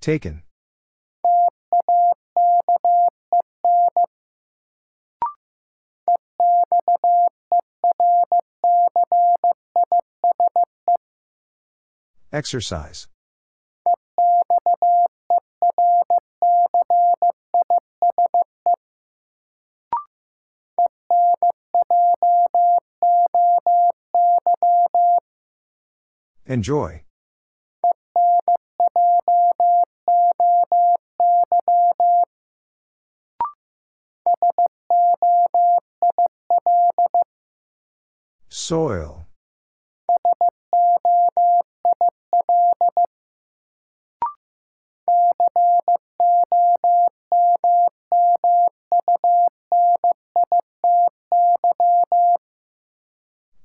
Taken. Exercise. Enjoy. Soil.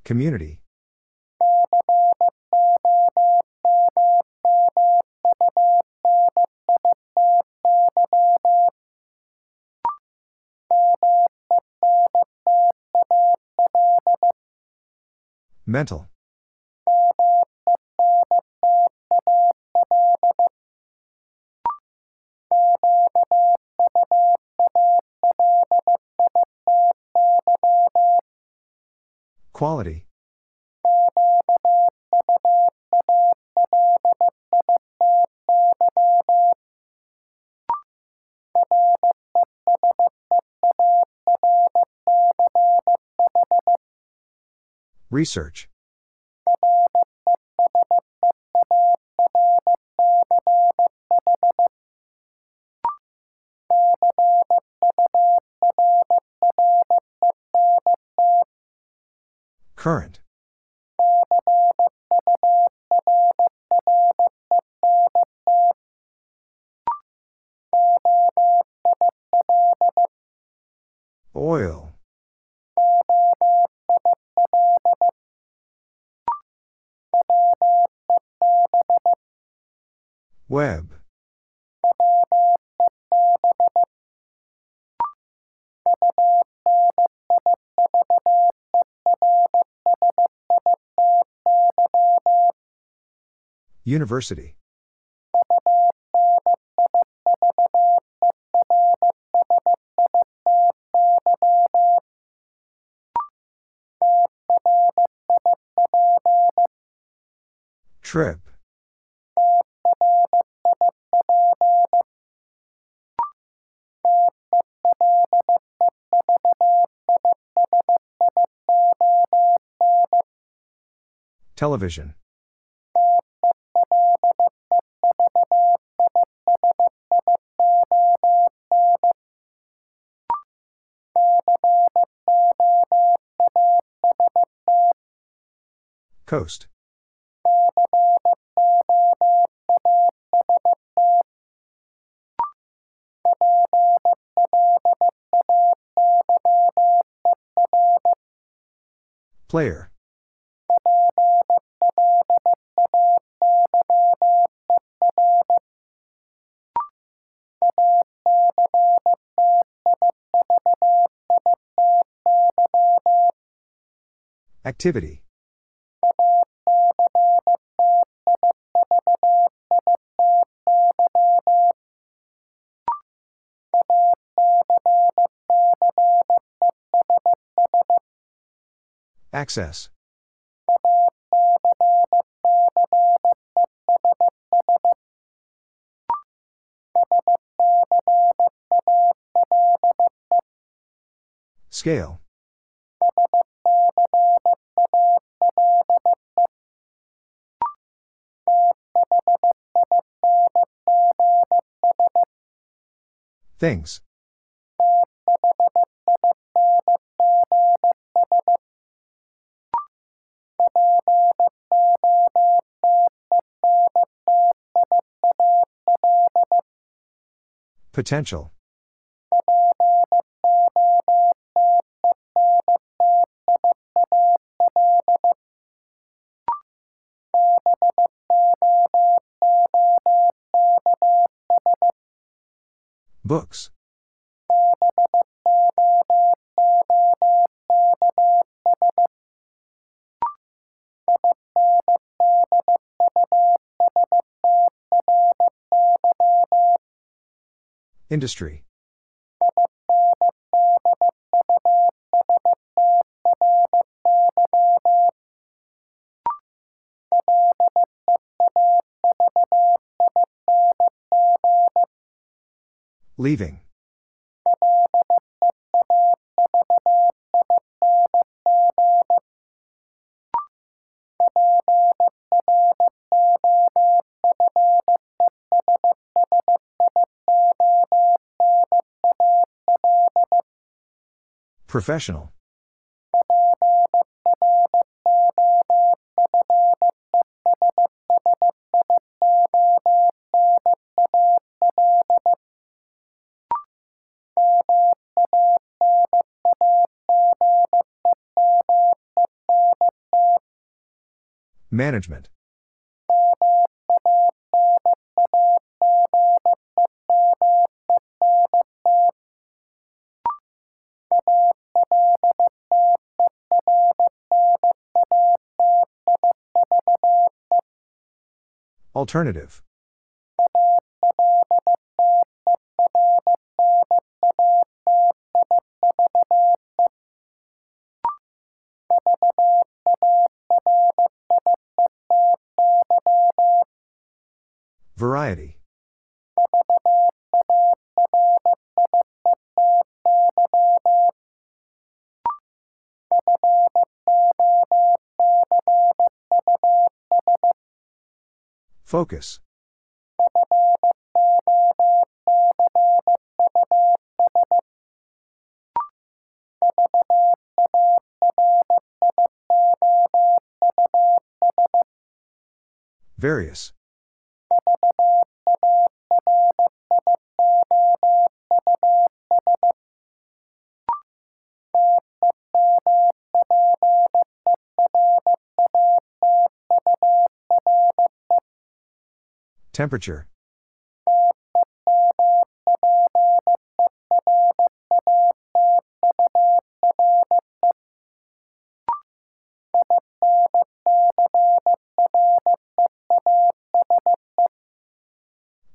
Community. Mental. Quality. Research. Current. University. Trip. Television. Coast. Player. Activity. Access. Scale. Things. Potential. Books. Industry. Leaving. Professional. Management. Alternative. Focus. Various. Temperature.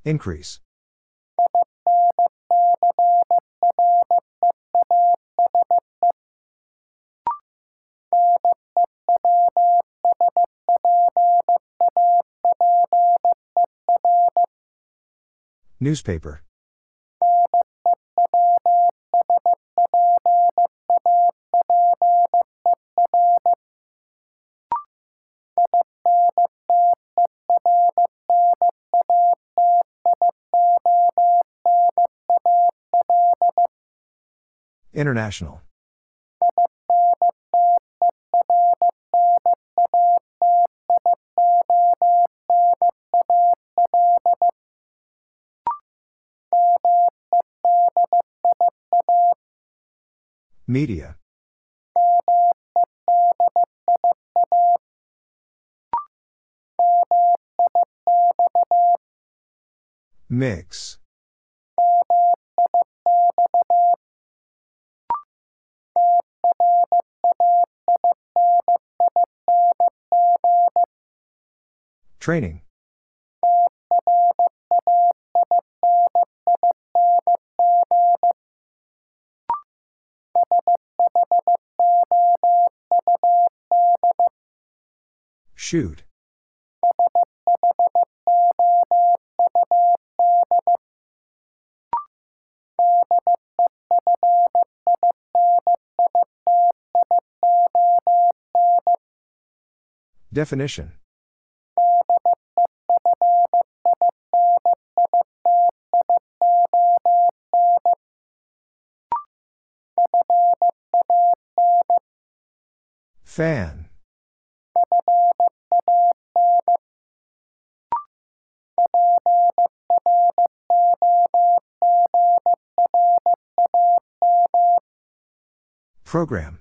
Increase. Newspaper. International. Media. Mix. Training. Shoot. Definition. Fan. Program.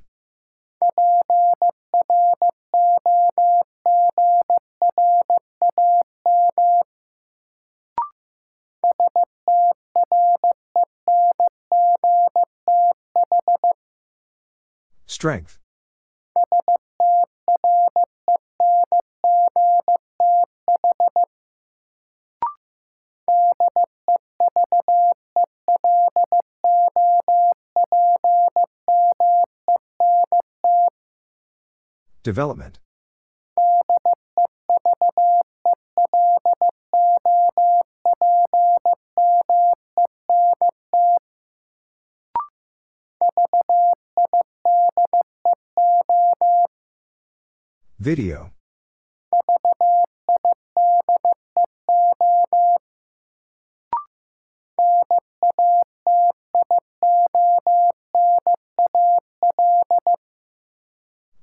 Development. Video.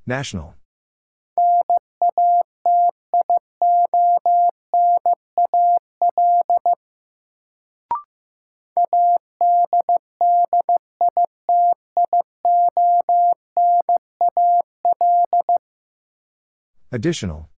National. Additional.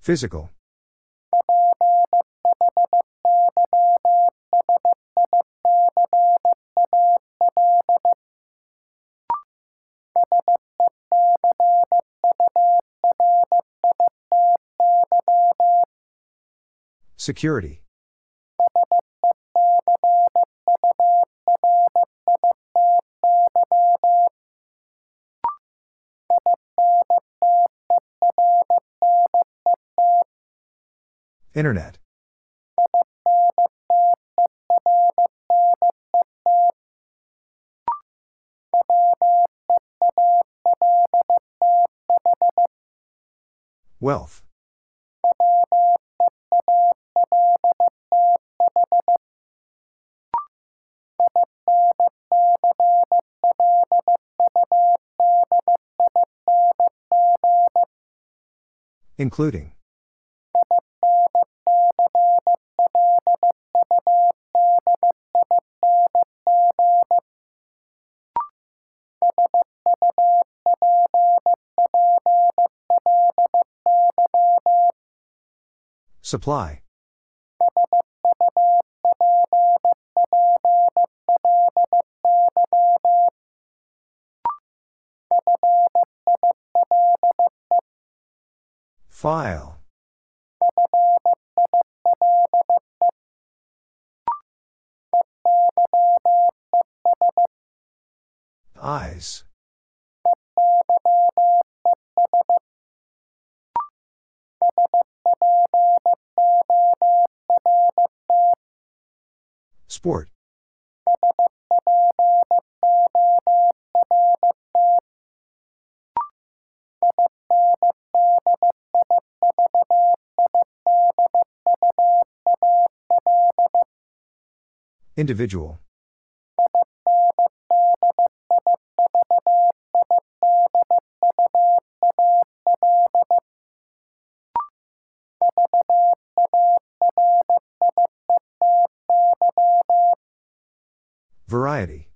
Physical. Security. Internet. Wealth. Including. Supply. File. Eyes. Sport. Individual. Variety.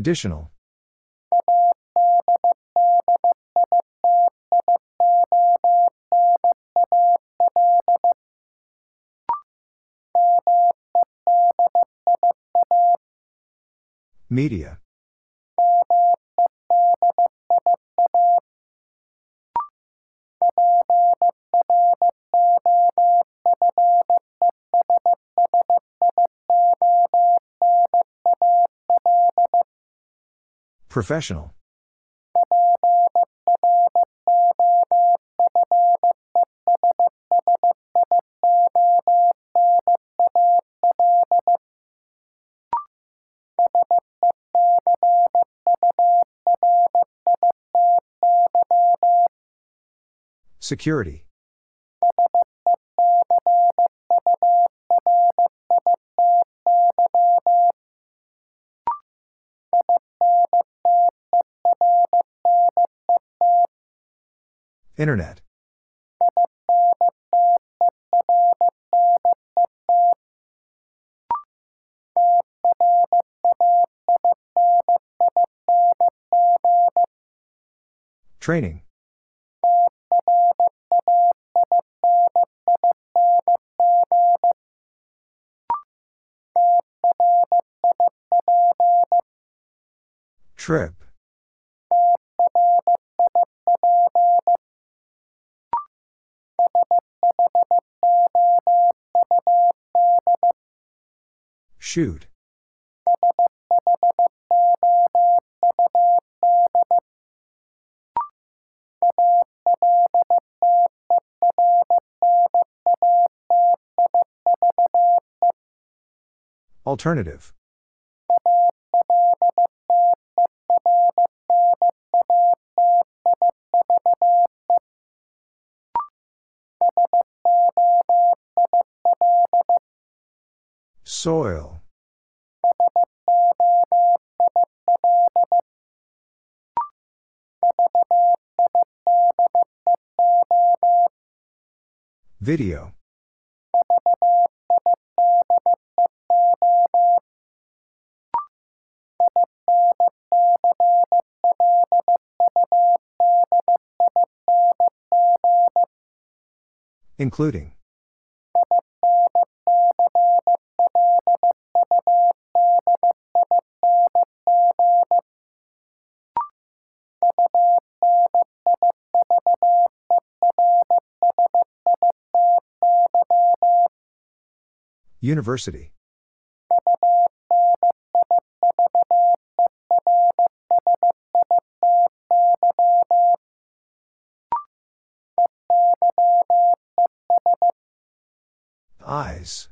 Additional. Media. Professional. Security. Internet. Training. Trip. Shoot. Alternative. Soil. Video. Including. University. Eyes.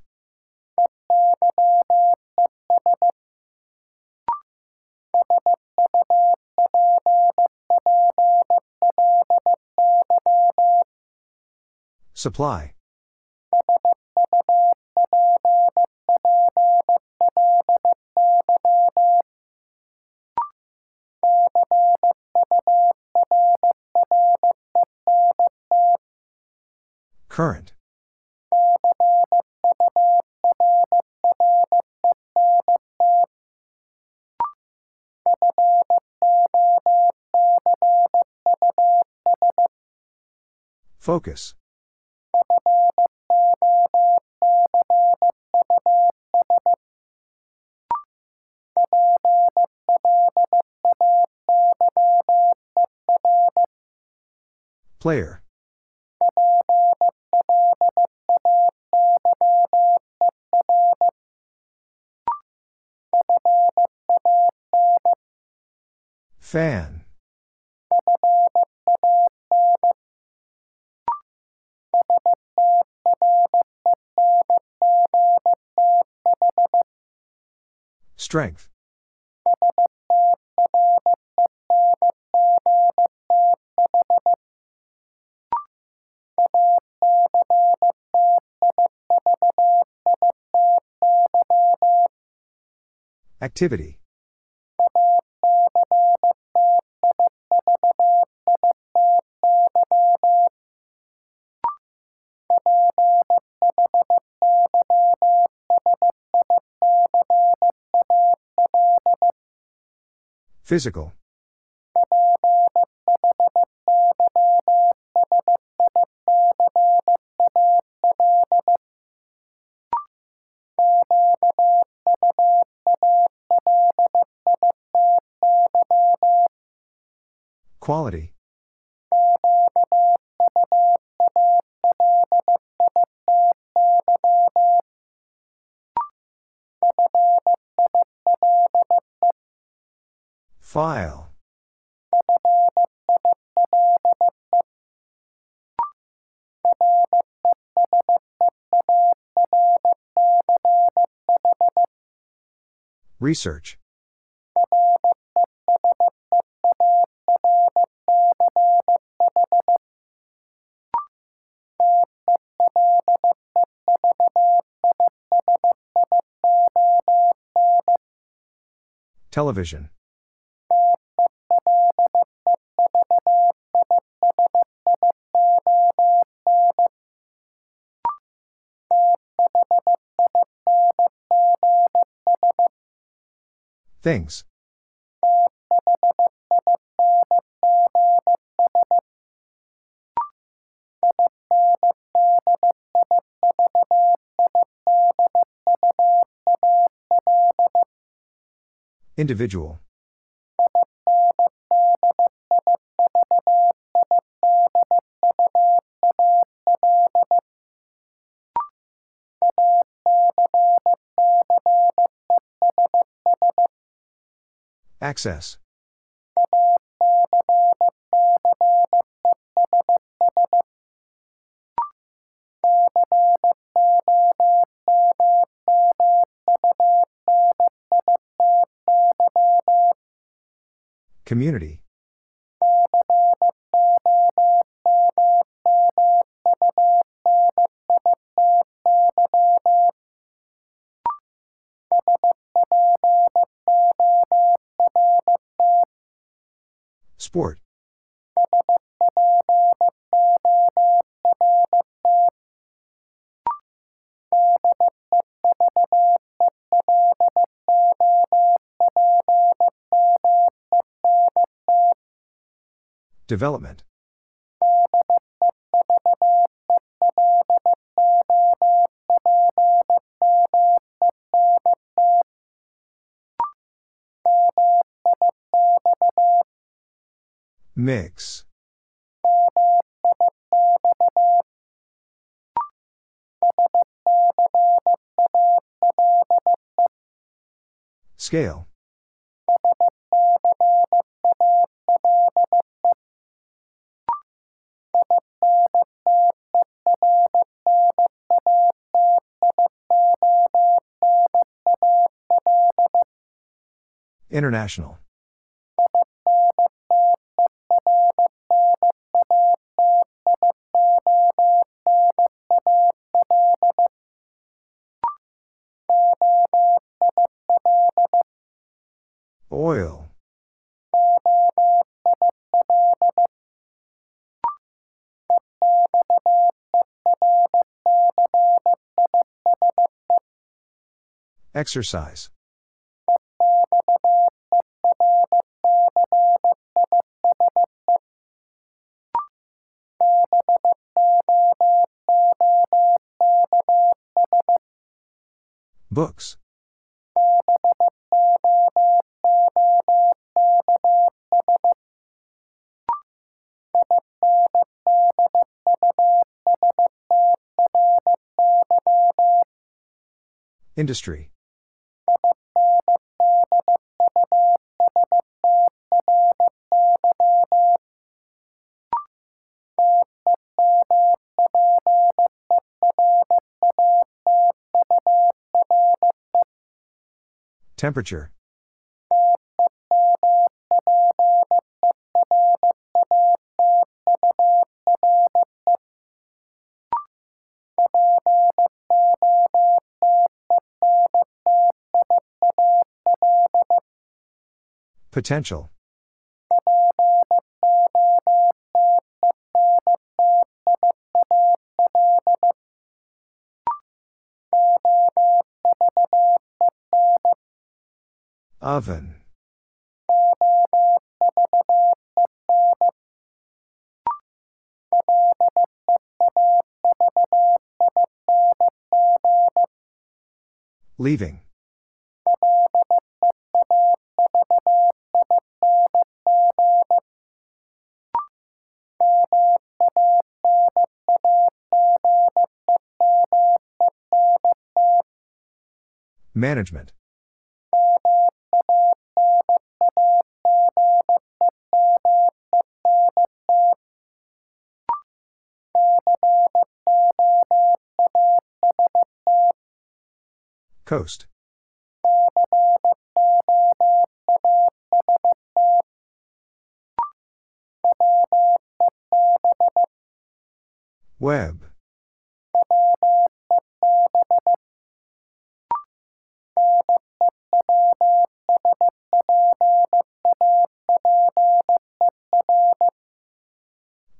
Supply. Current. Focus. Player. Fan. Strength. Activity. Physical. Quality. File. Research. Television. Things. Individual. Access. Community. Sport. Development. Mix. Scale. International. Exercise. Books. Industry. Temperature. Potential. Oven. Leaving. Management. Coast. Web.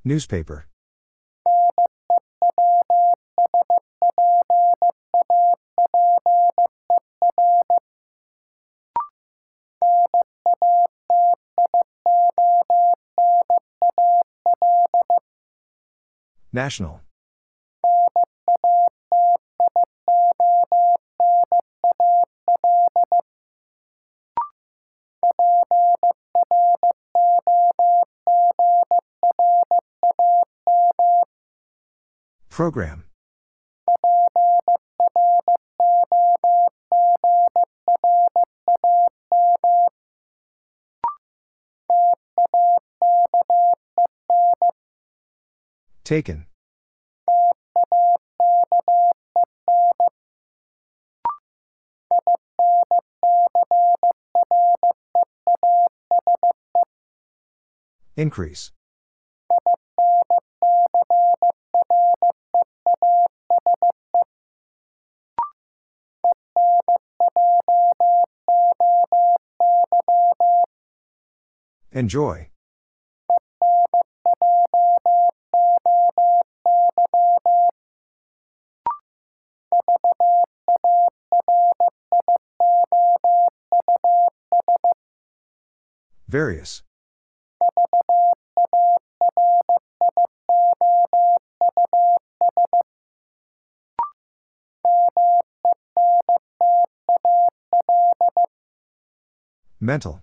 Newspaper. National. Program. Taken. Increase. Enjoy. Various. Mental.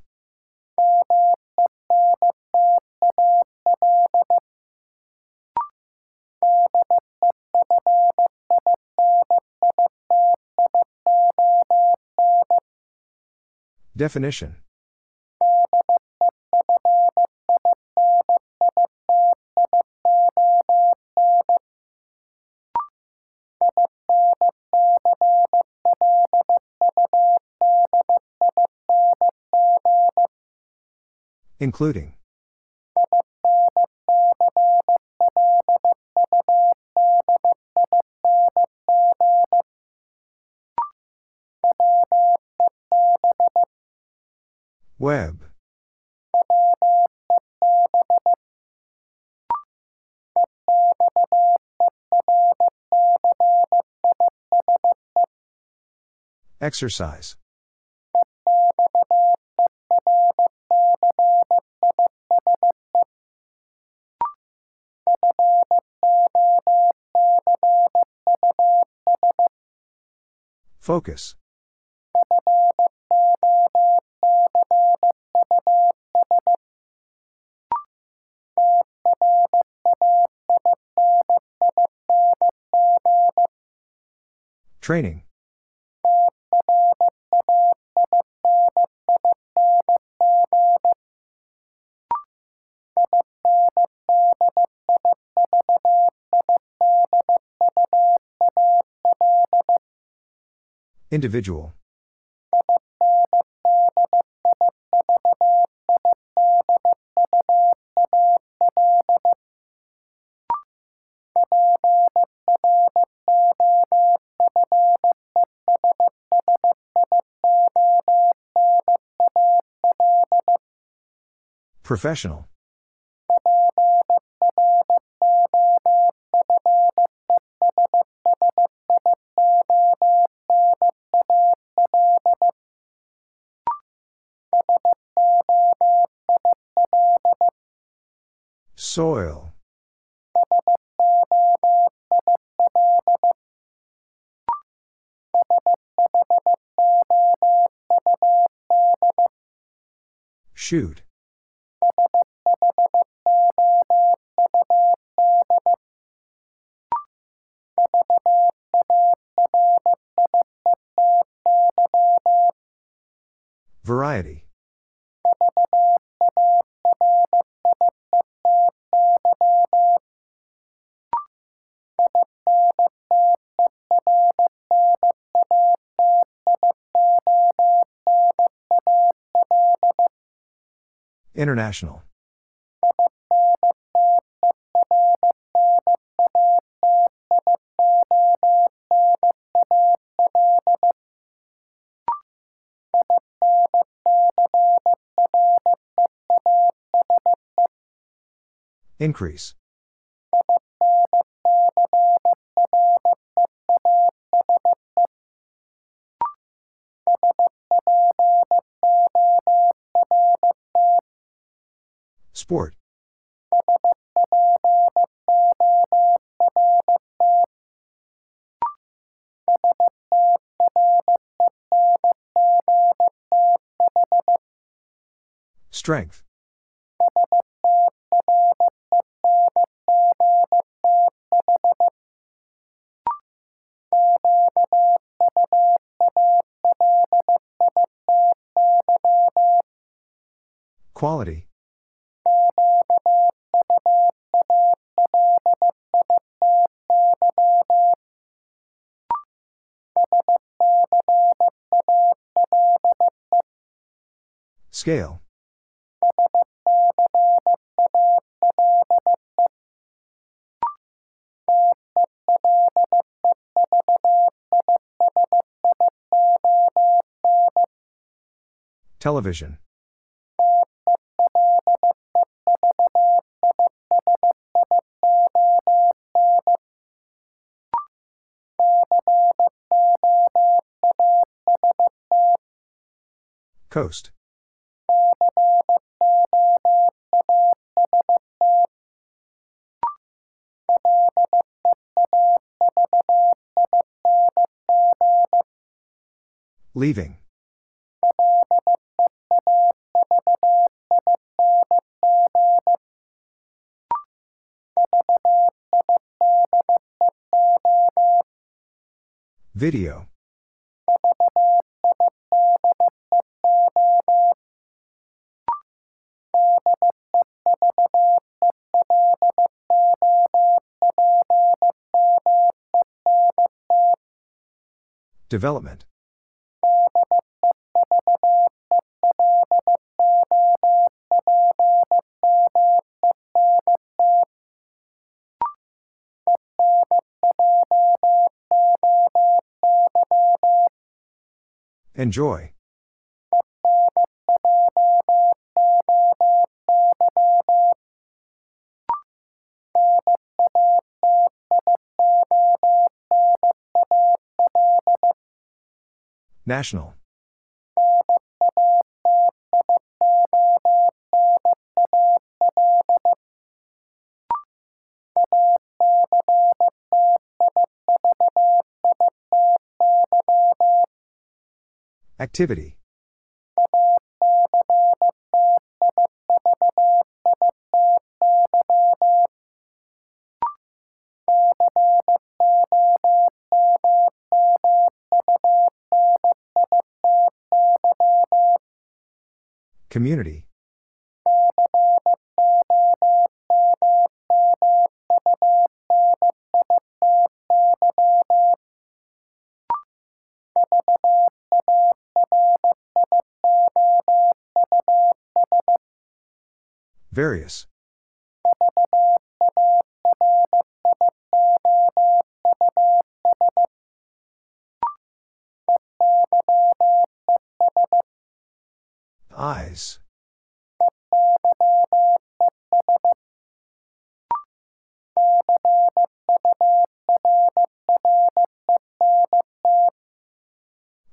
Definition Including. Web. Exercise. Focus. Training. Individual. Professional. Soil. Shoot. International. Increase. Sport. Strength. Quality. Scale. Television. Coast. Leaving. Video. Development. Enjoy. National. Activity. Community. Various. Eyes.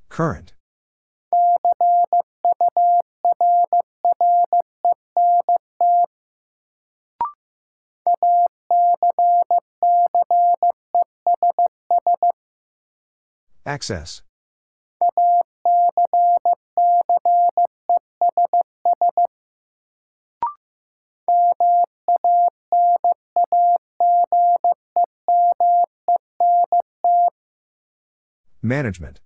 Current. Access. Management.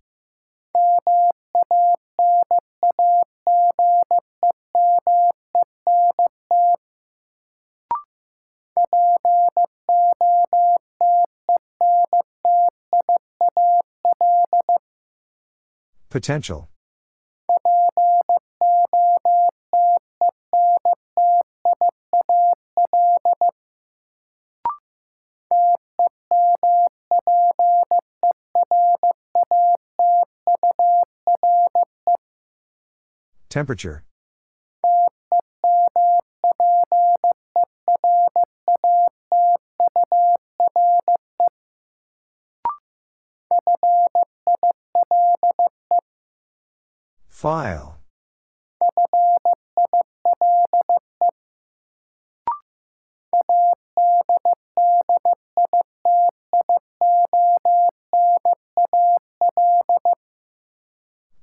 Potential. Temperature. File.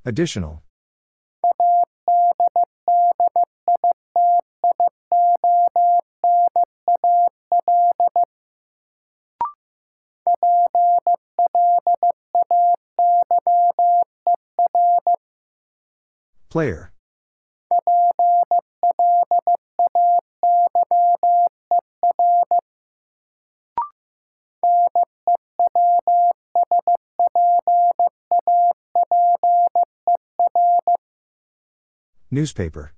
Additional. Player. Newspaper.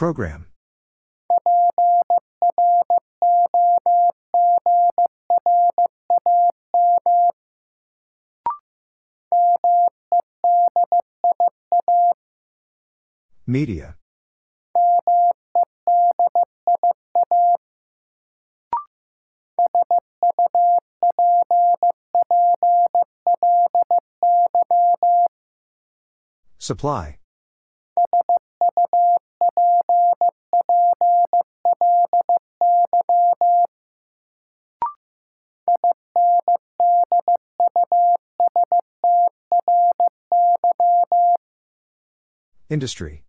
Program. Media. Supply. Industry.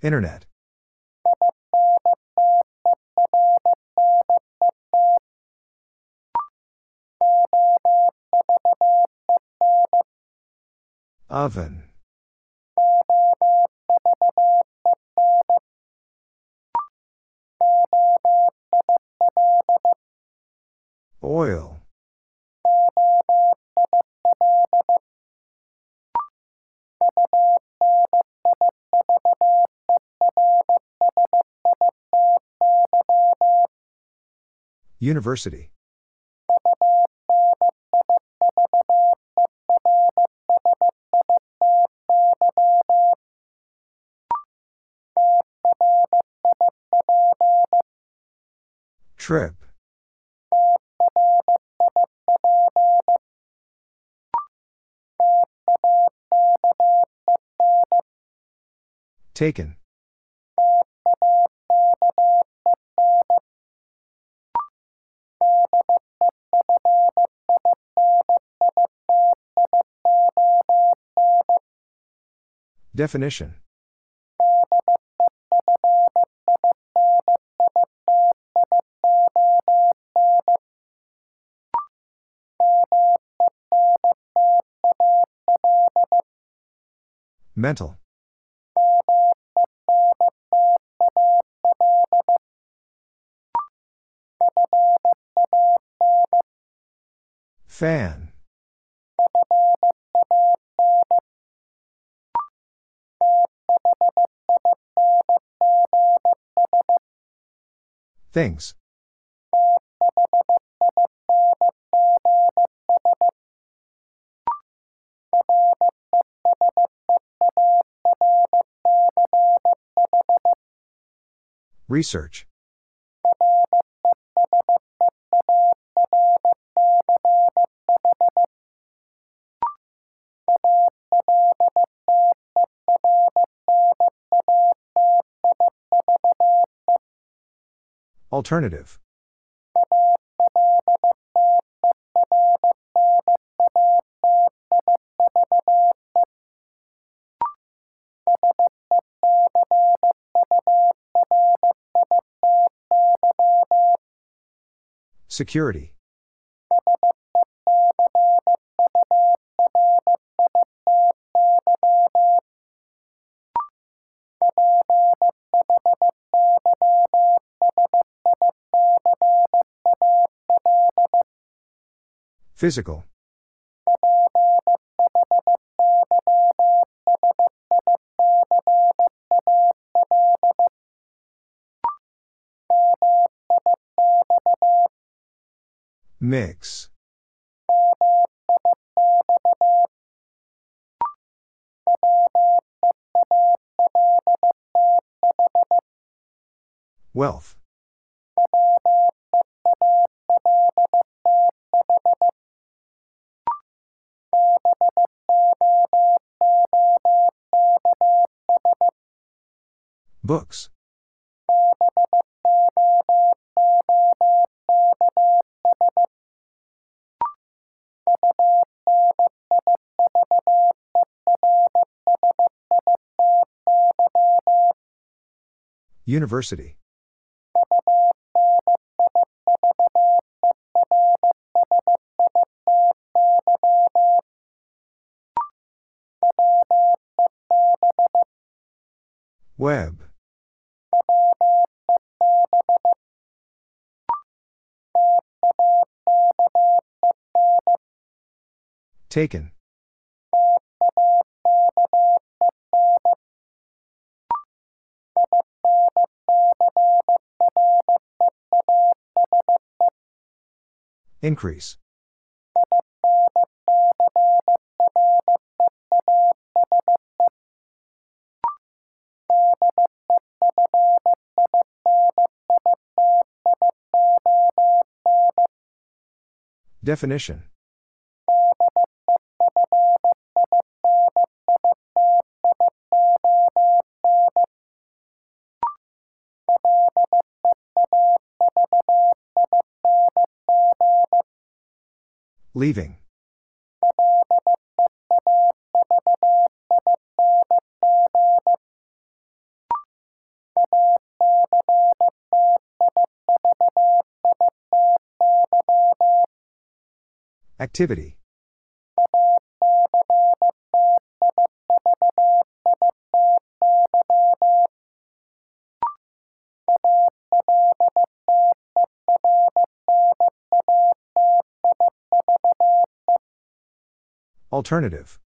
Internet. Oven. University. Trip. Taken. Definition. Mental. Fan. Things. Research. Alternative. Security. Physical. Mix. Wealth. Books. University. Web. Taken. Increase. Definition Leaving. Activity. Alternative.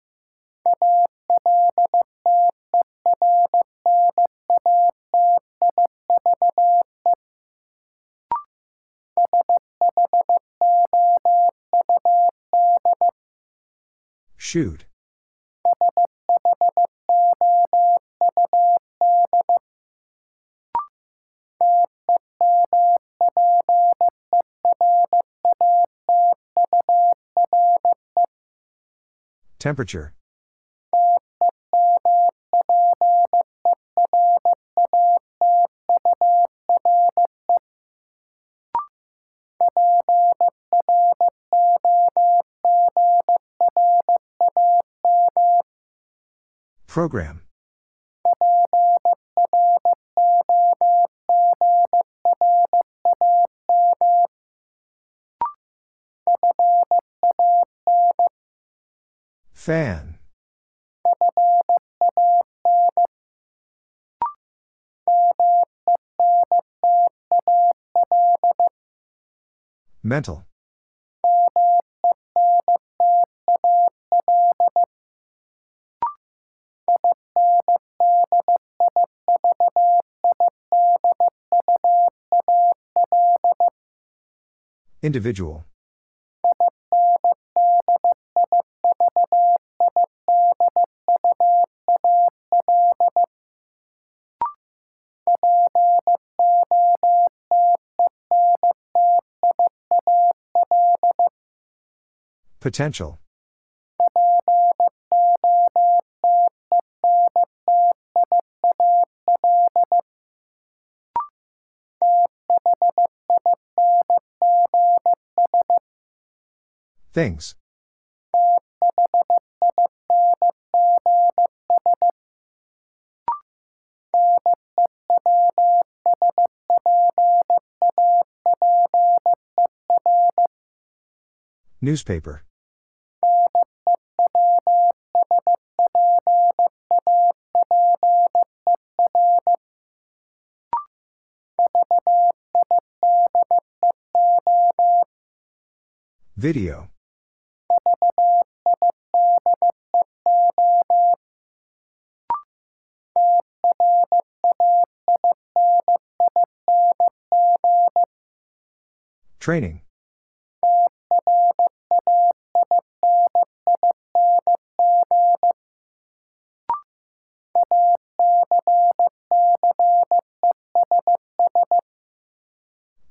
Shoot. Temperature. Program. Fan. Mental. Individual. Potential. Things. Newspaper. Video. Training.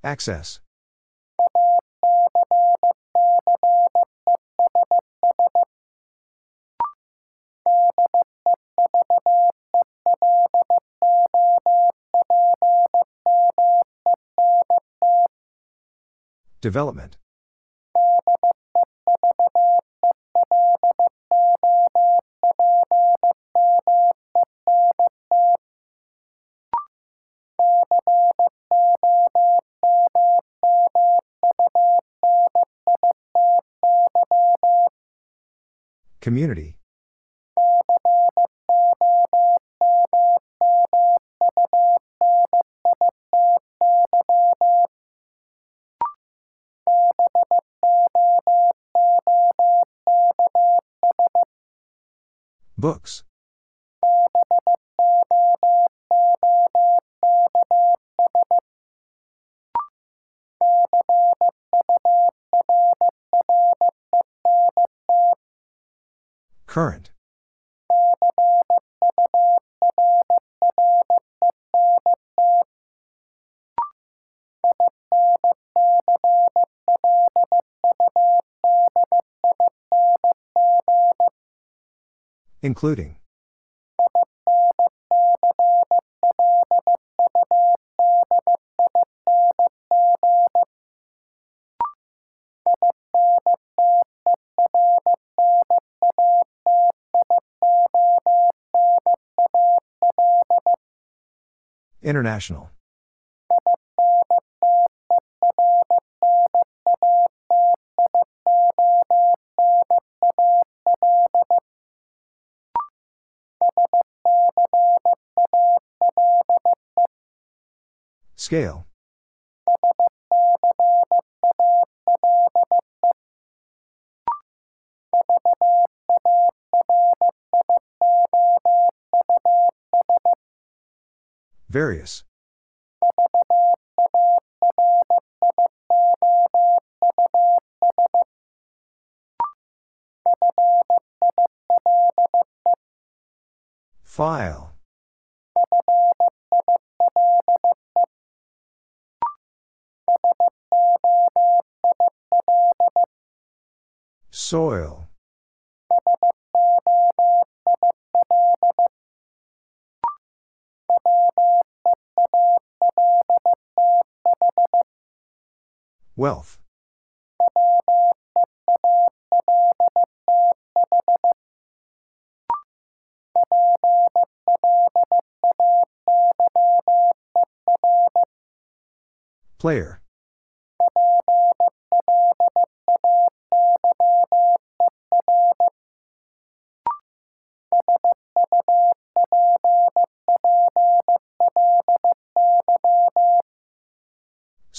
Access. Development. Community. Books. Current. Including. International. Scale. Various. File.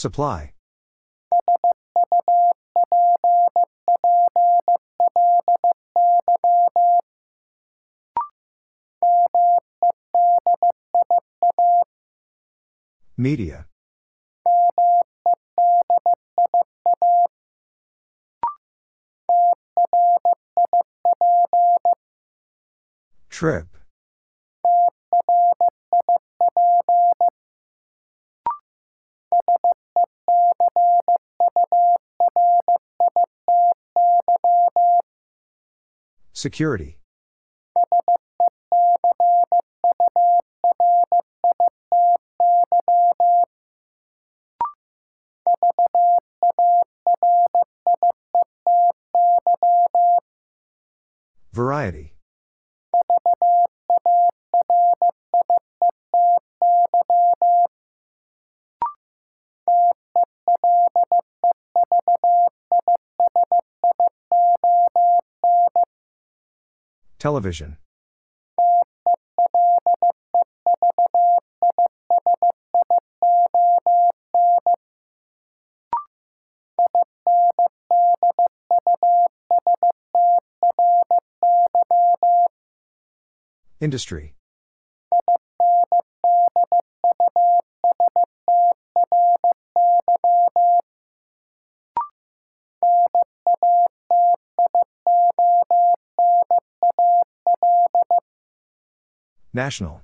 Supply. Media. Trip. Security. Television. Industry. National.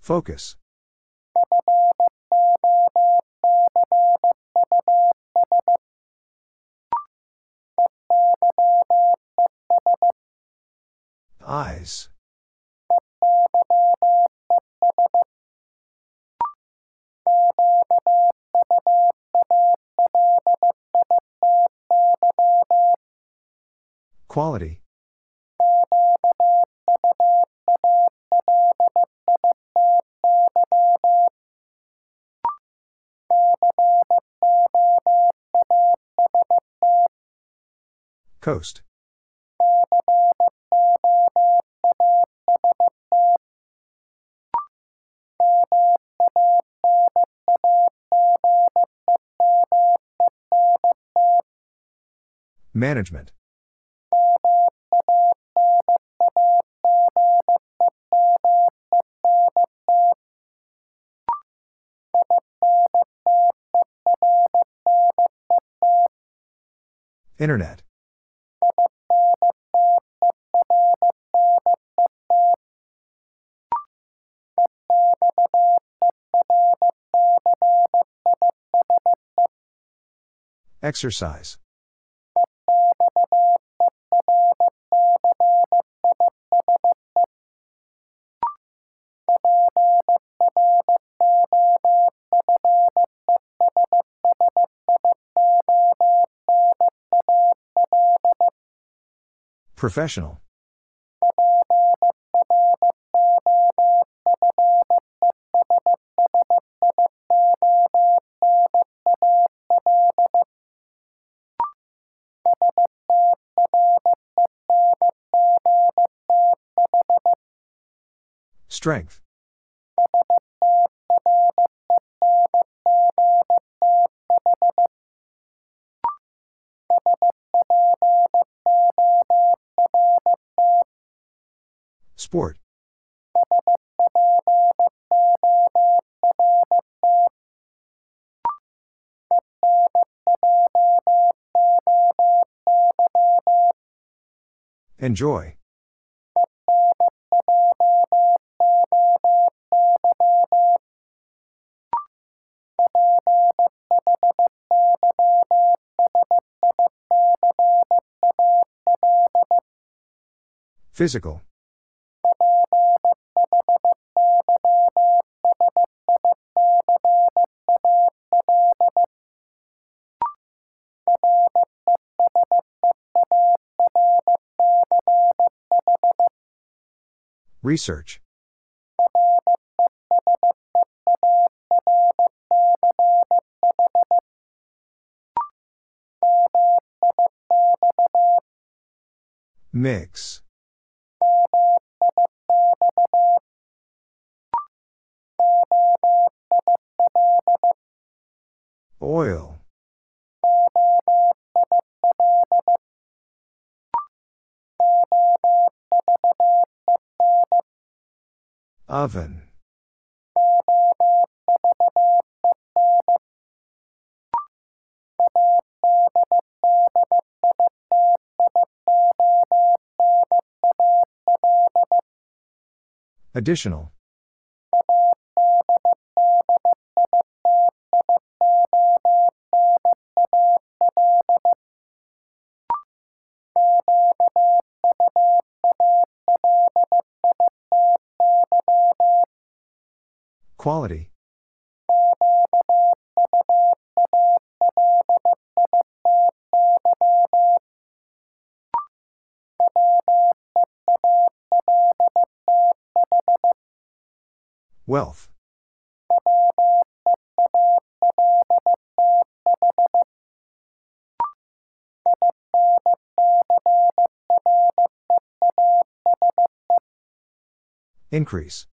Focus. Eyes. Quality. Coast. Management. Internet. Exercise. Professional. Strength. Sport. Enjoy. Physical. Research. Mix. Oil. Oven. Additional. Quality. Wealth. Increase.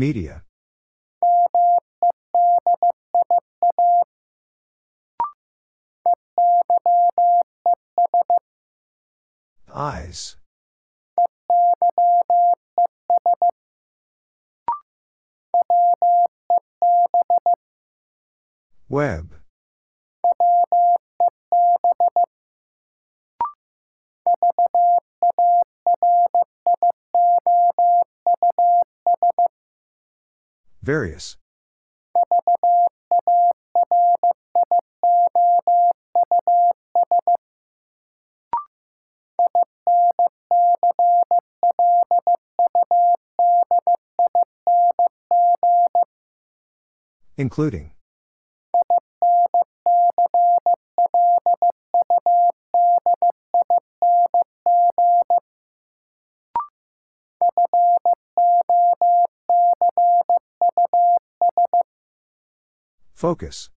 Media. Eyes. Web. Various. Including. Focus.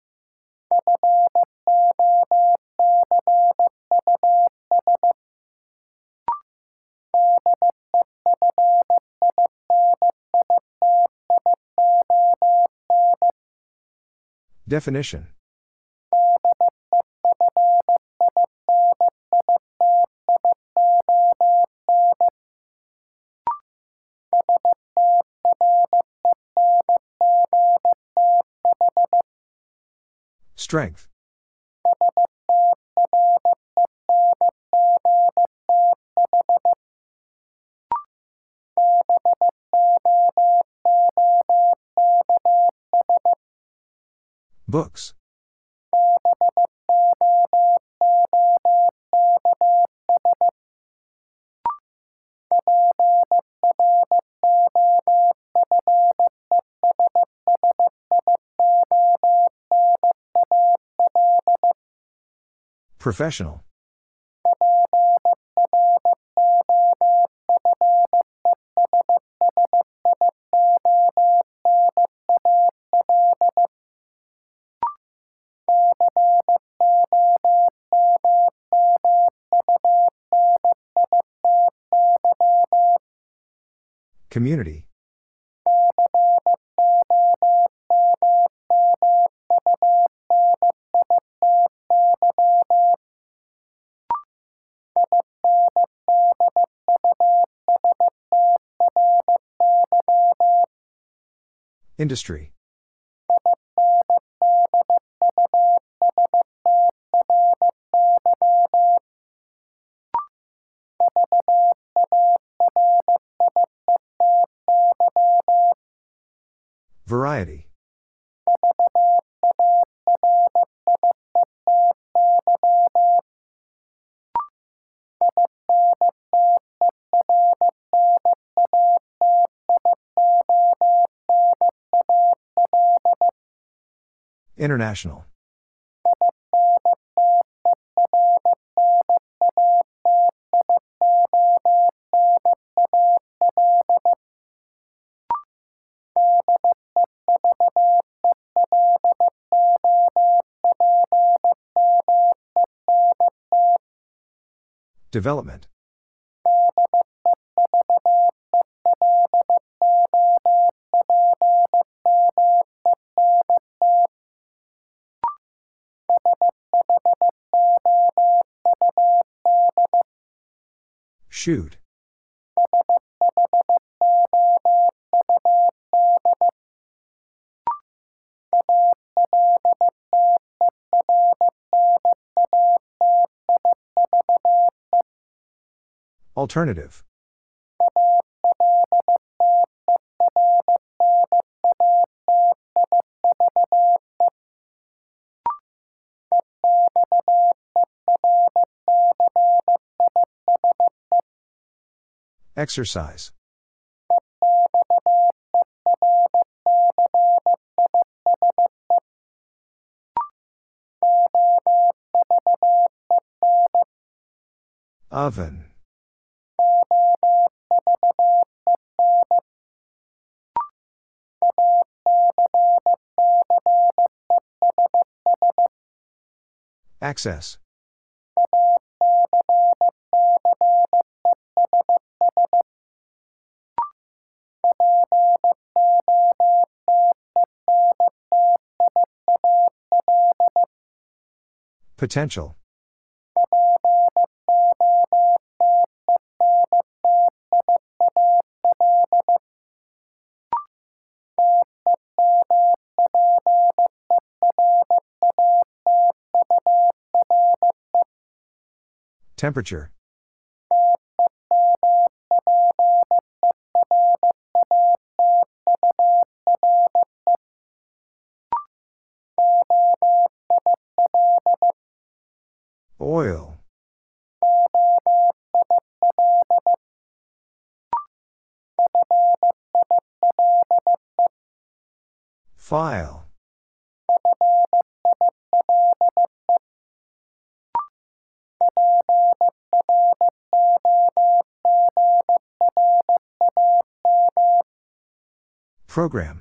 Definition Strength. Books. Professional. Community. Industry. International. Development. Shoot. Alternative. Exercise. Oven. Access. Potential. Temperature. Program.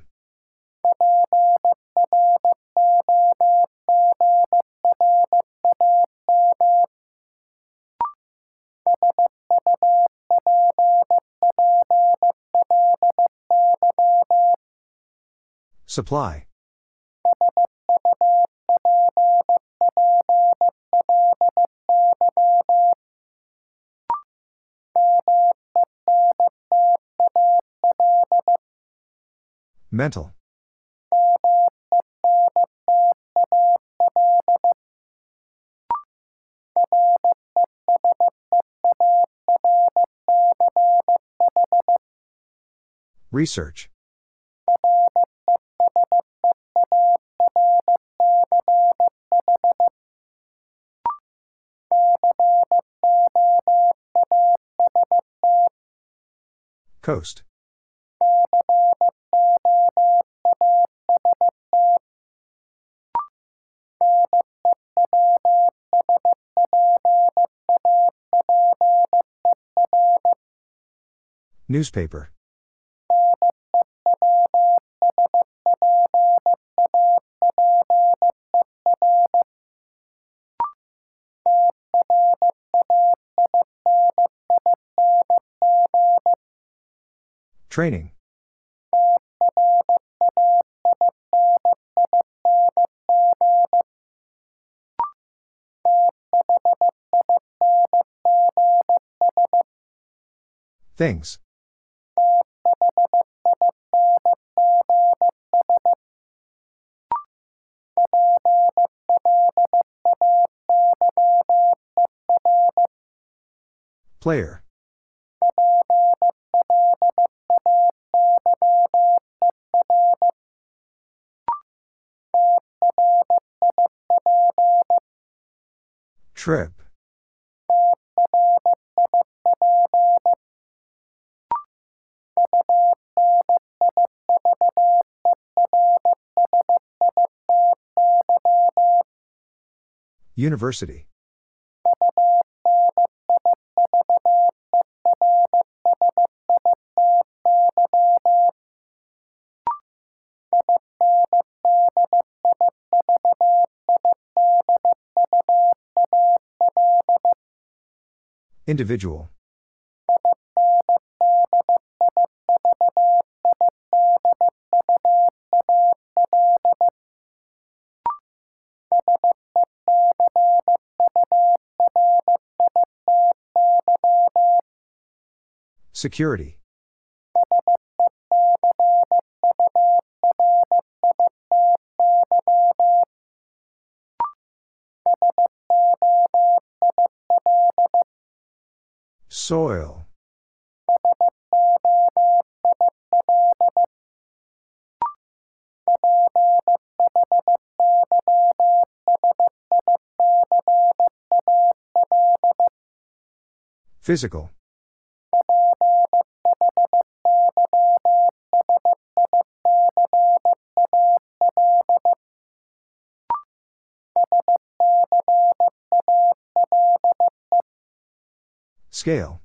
Supply. Mental. Research. Coast. Newspaper. Training. Things. Player. Trip. University. Individual. Security. Physical. Scale.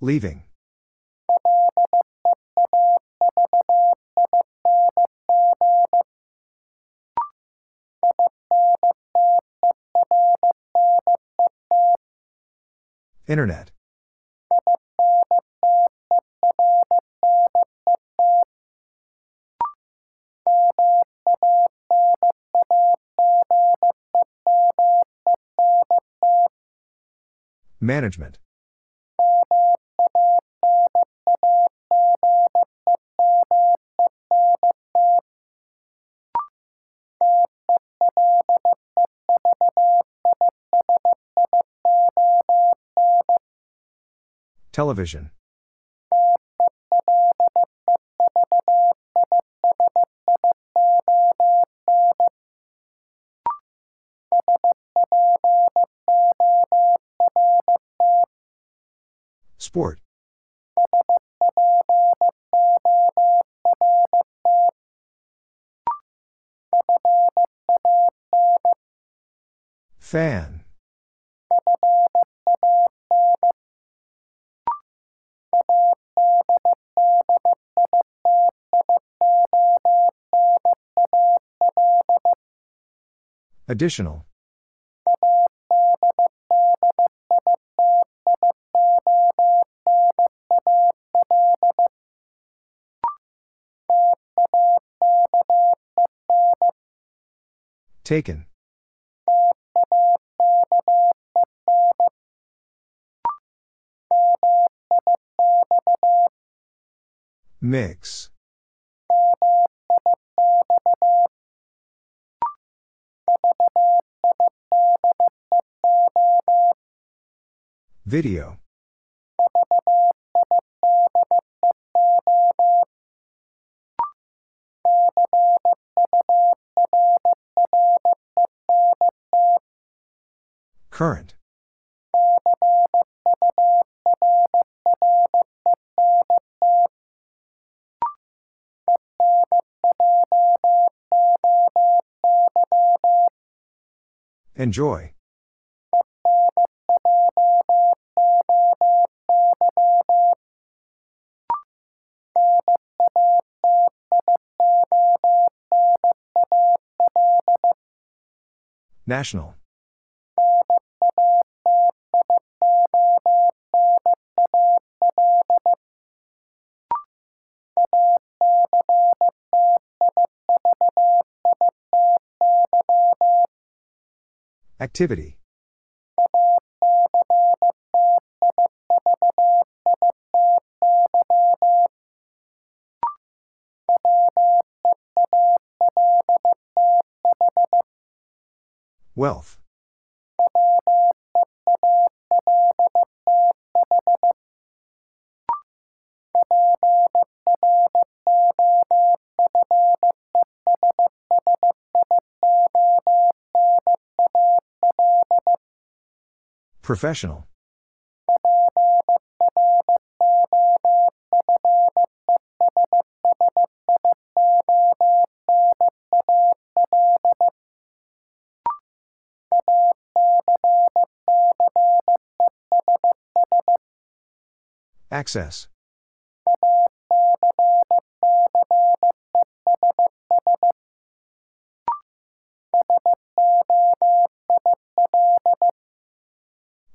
Leaving. Internet. Management. Television. Sport. Fan. Additional. Taken. Mix. Video. Current. Enjoy. National. Activity. Wealth. Professional. Access.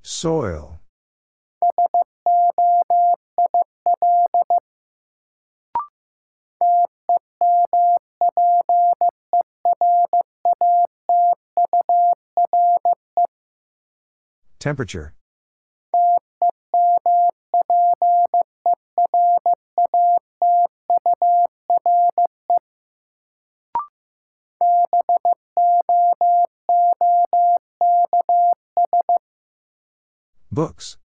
Soil. Temperature. Books.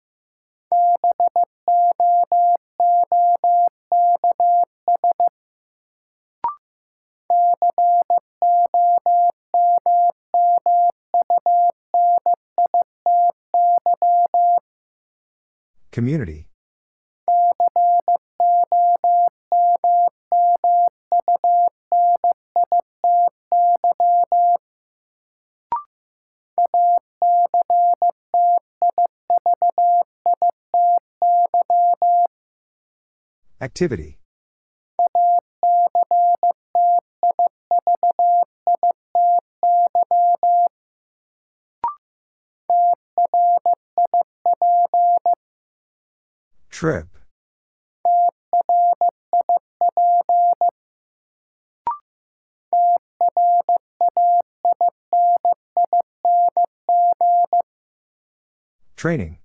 Community. Activity. Trip. Training.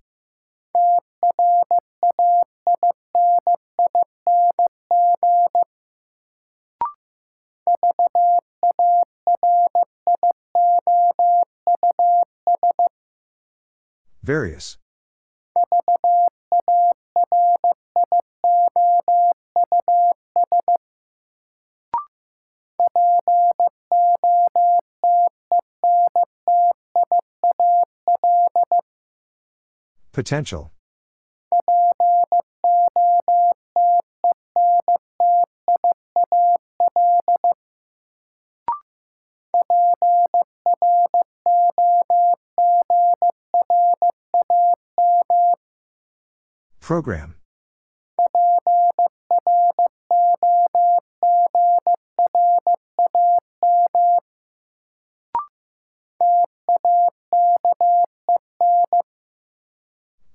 Various. Potential. Program.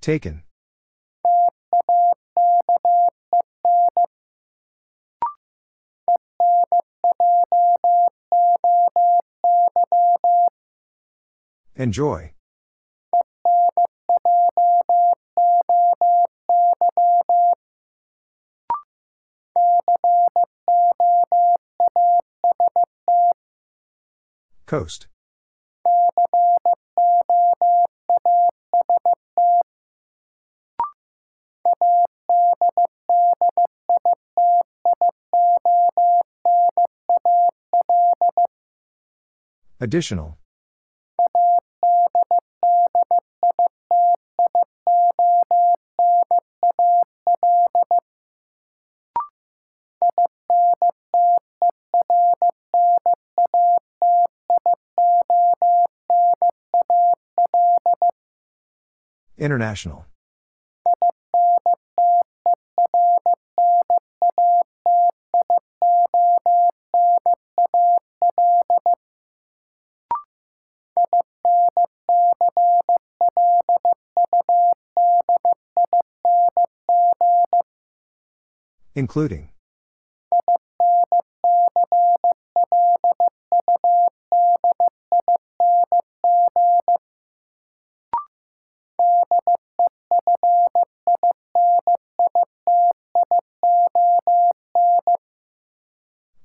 Taken. Enjoy. Coast. Additional. International. Including.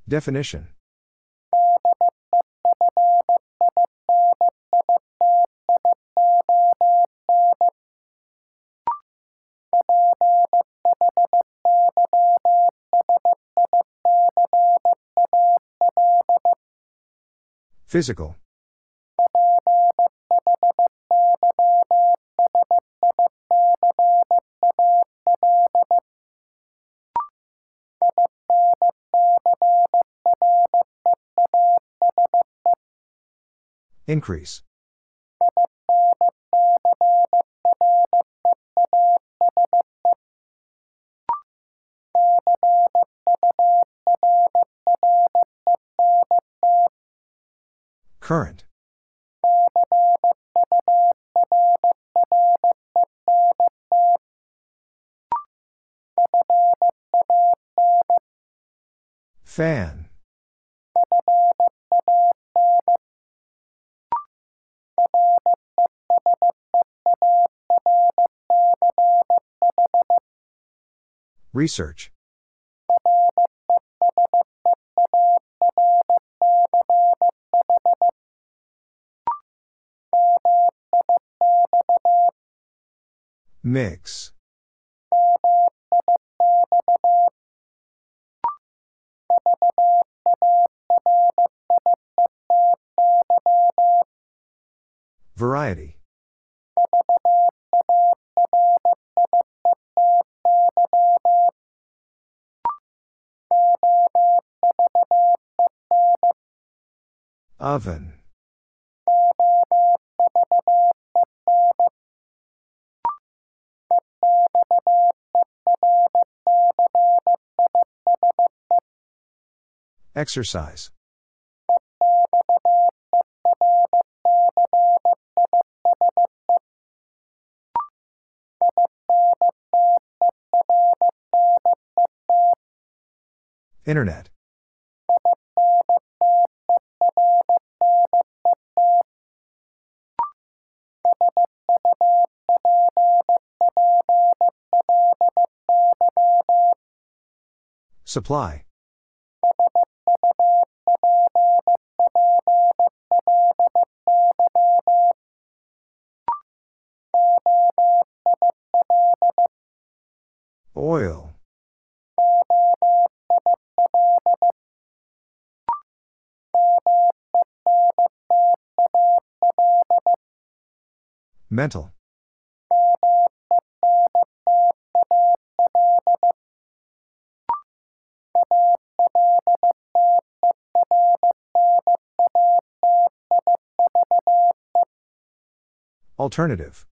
Definition. Physical. Increase. Current. Research. Mix. Variety. Oven. Exercise. Internet. Supply. Oil. Mental. Alternative.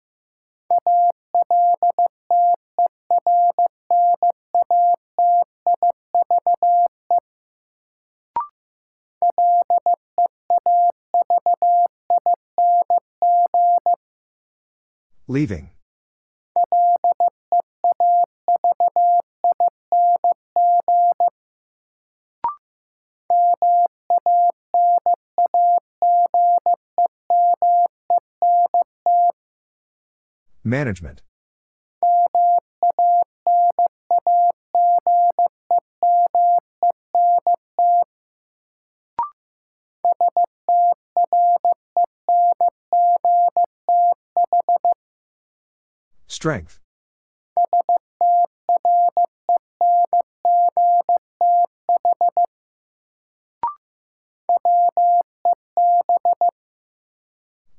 Leaving. Management. Strength.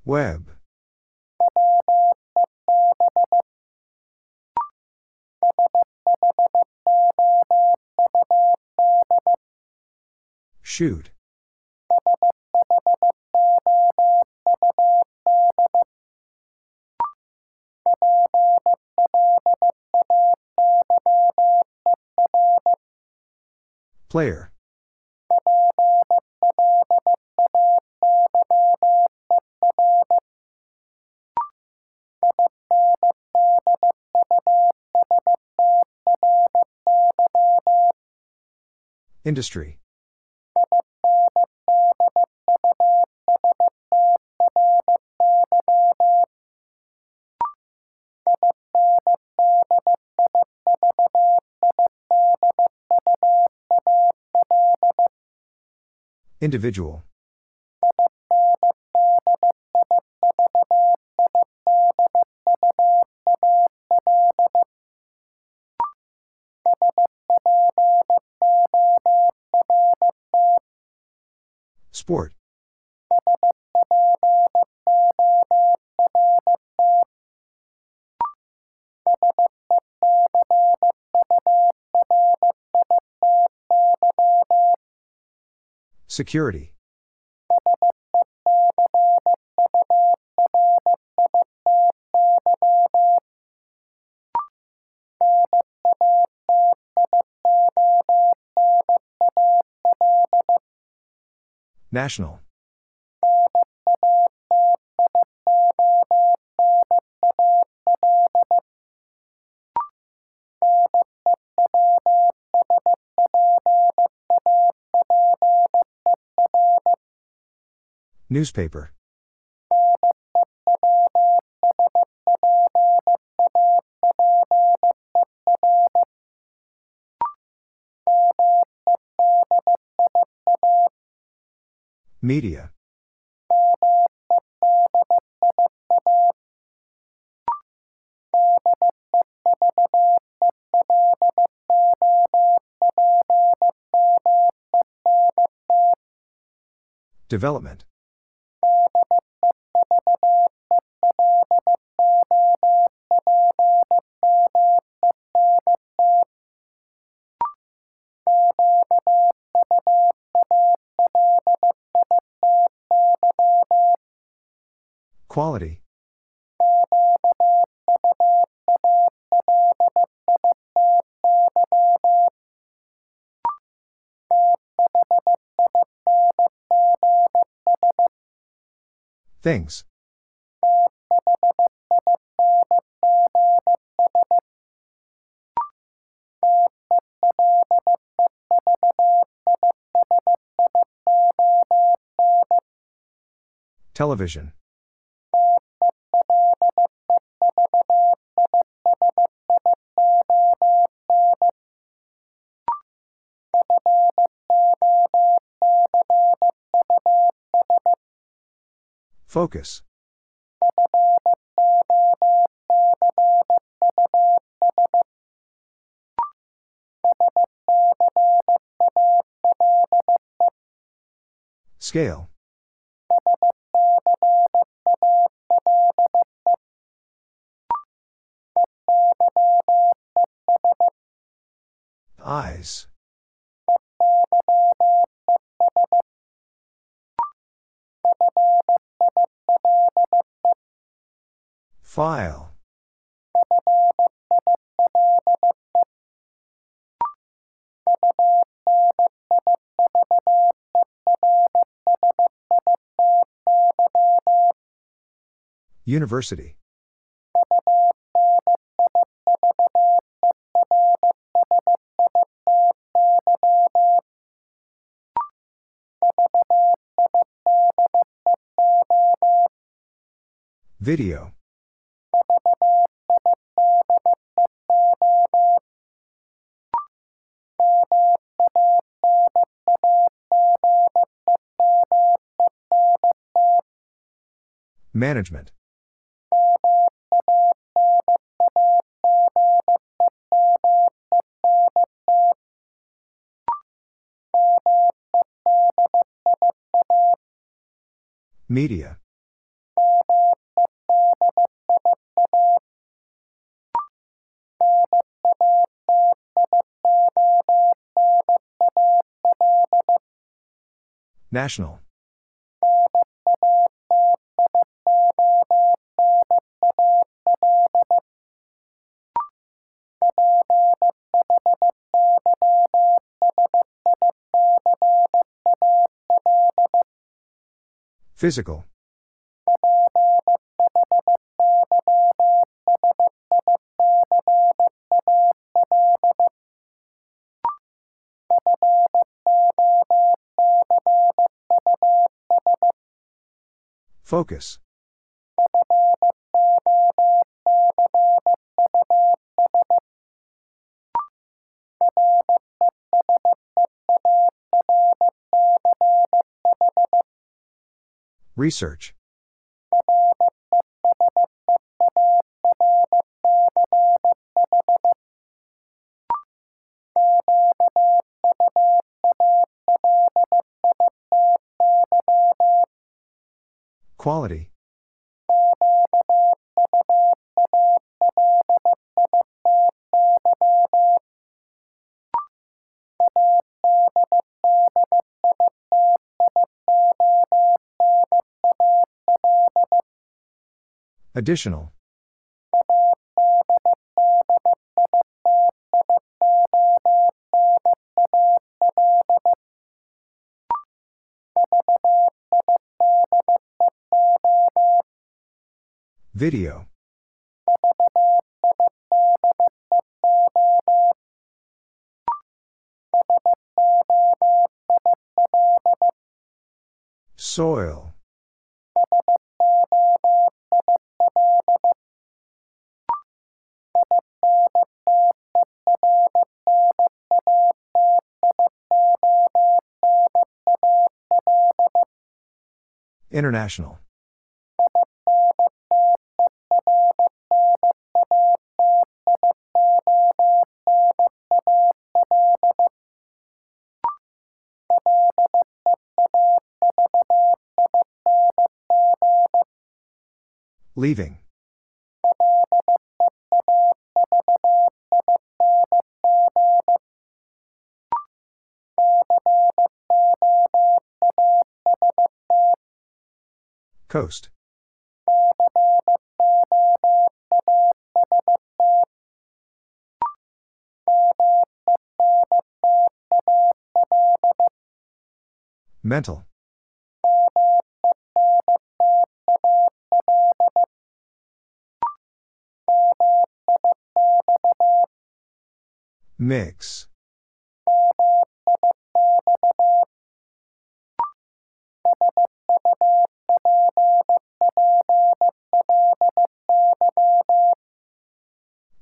Web. Shoot. Player. Industry. Individual. Sport. Security. National. Newspaper. Media. Development. Quality. Things. Television. Focus. Scale. File. University. Video. Management. Media. National. Physical. Focus. Research. Quality. Additional. Video. Soil. International. Leaving. Coast. Mental. Mix.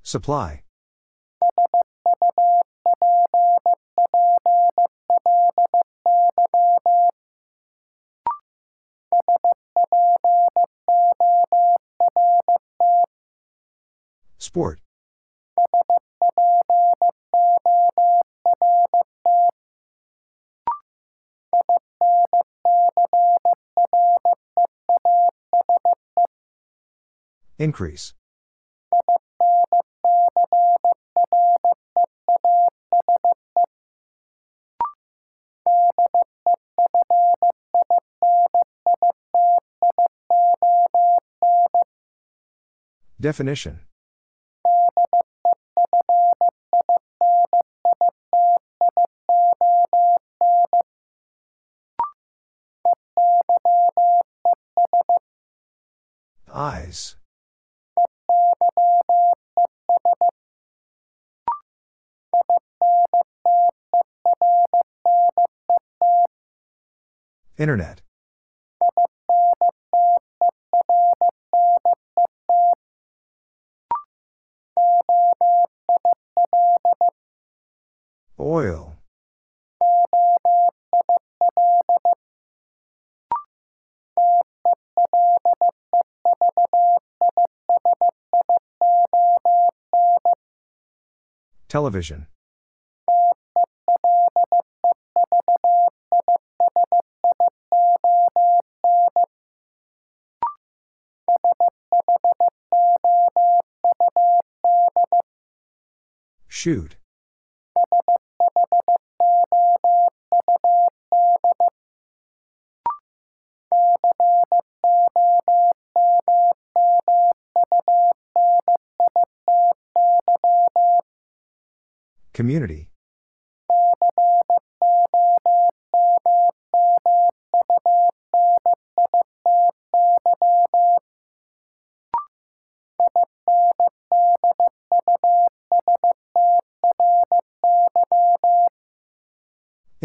Supply. Sport. Increase. Definition Television. Shoot.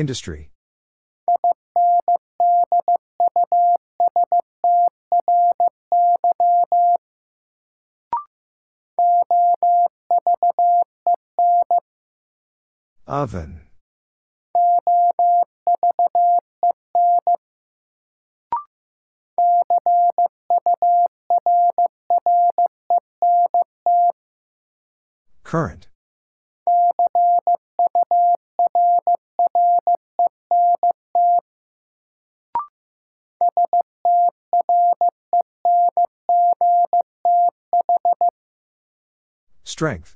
Industry. Strength.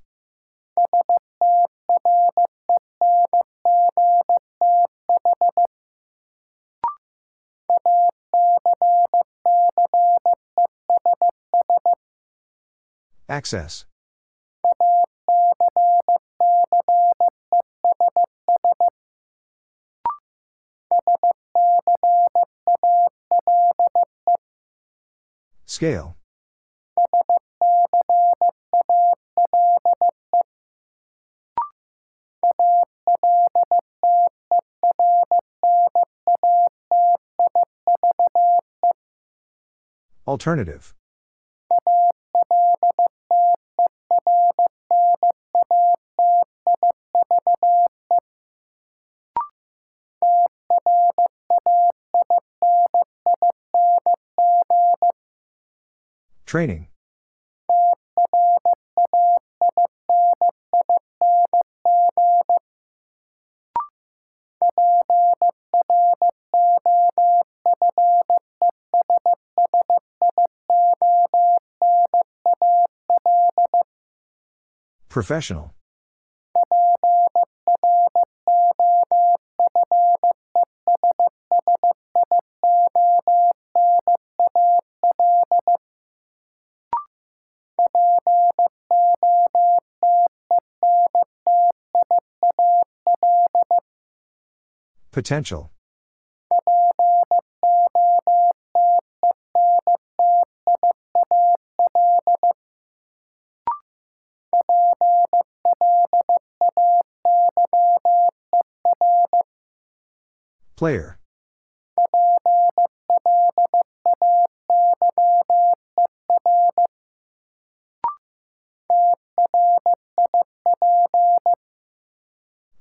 Access. Scale. Alternative. Training. Professional. Potential. Player.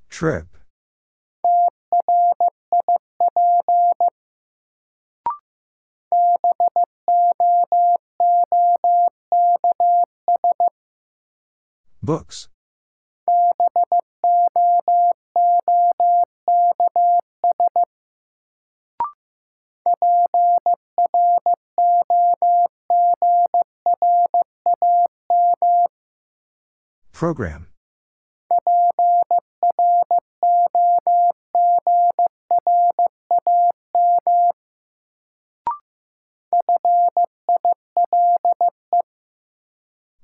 Trip. Books. Program.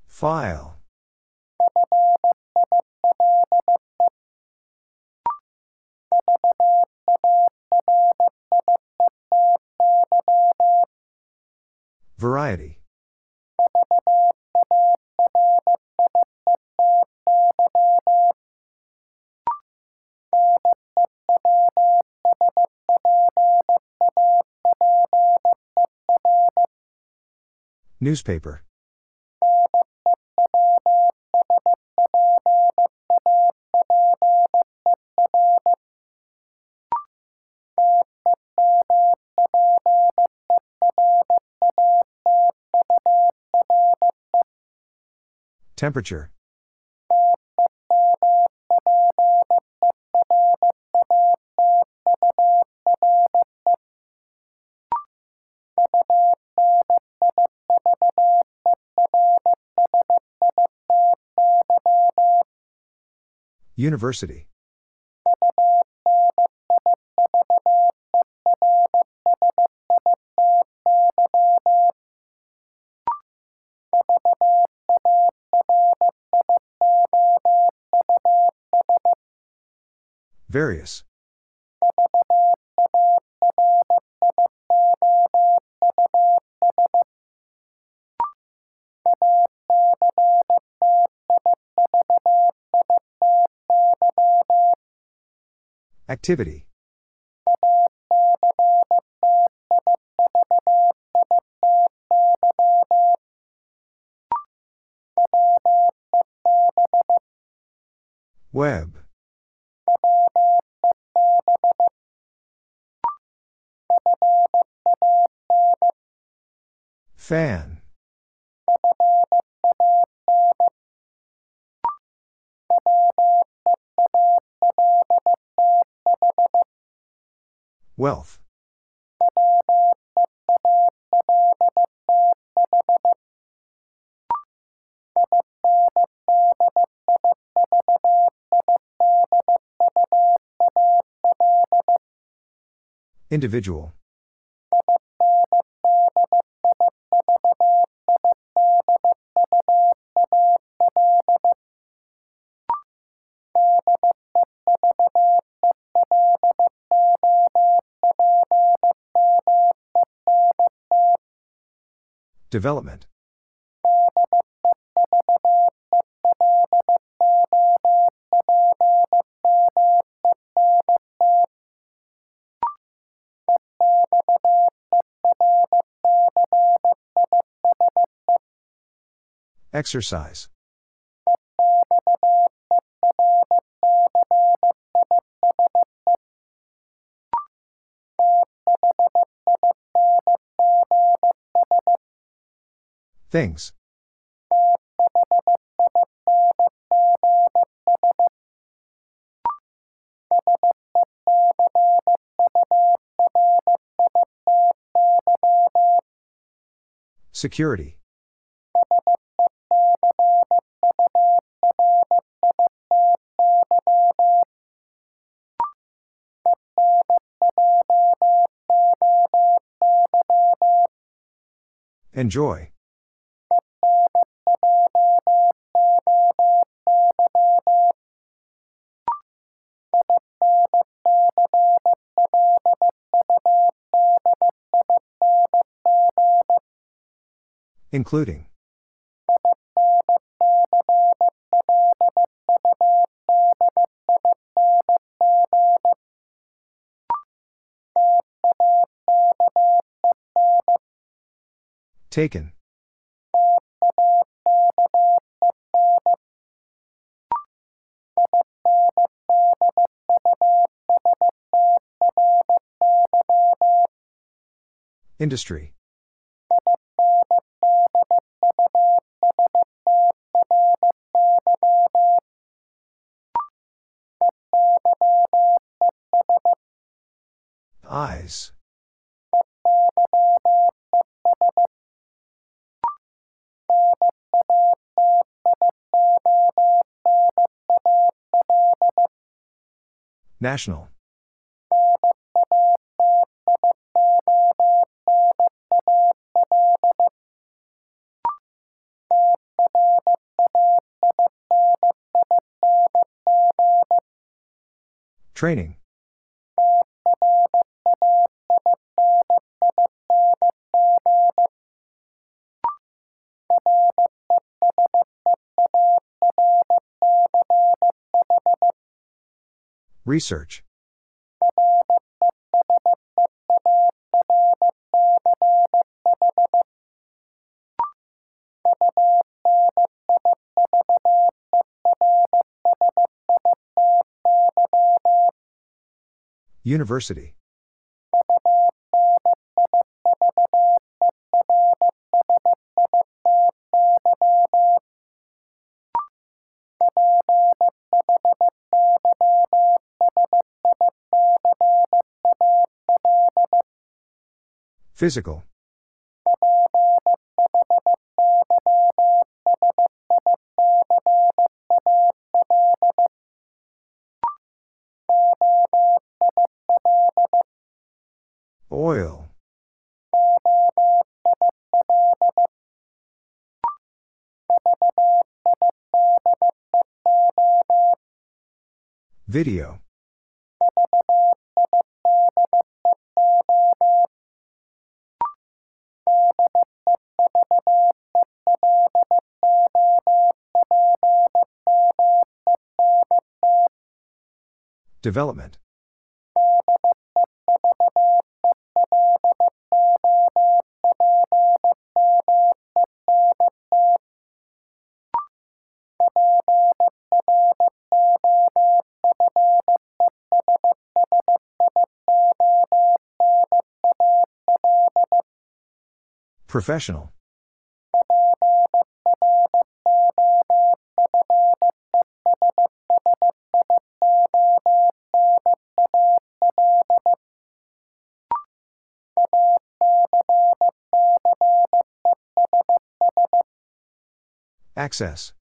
File. Variety. Newspaper. Temperature. University. Various. Activity. Web. Fan. Wealth. Individual. Development. Exercise. Things. Security. Enjoy. Including. Taken. Industry. National. Training. Research. University. Physical. Oil. Video. Development. Professional. Access.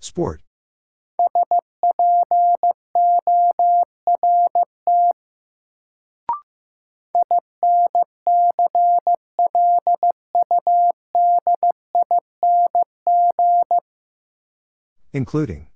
Sport. Including.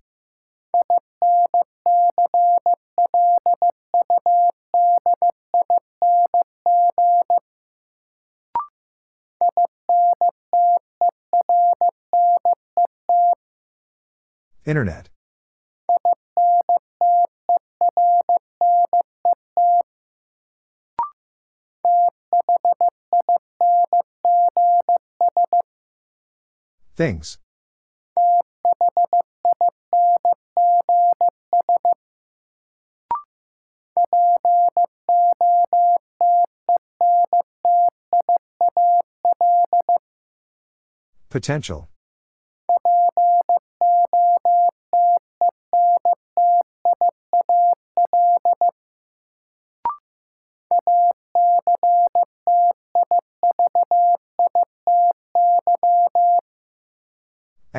Things. Potential.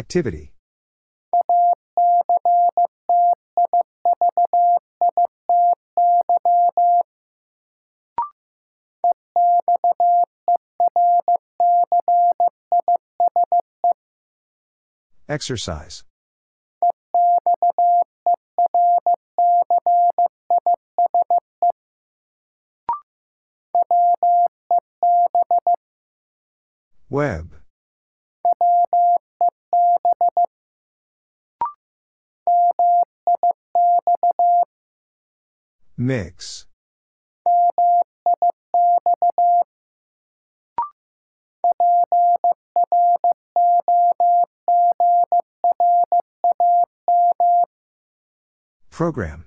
Activity. Exercise. Web. Mix. Program.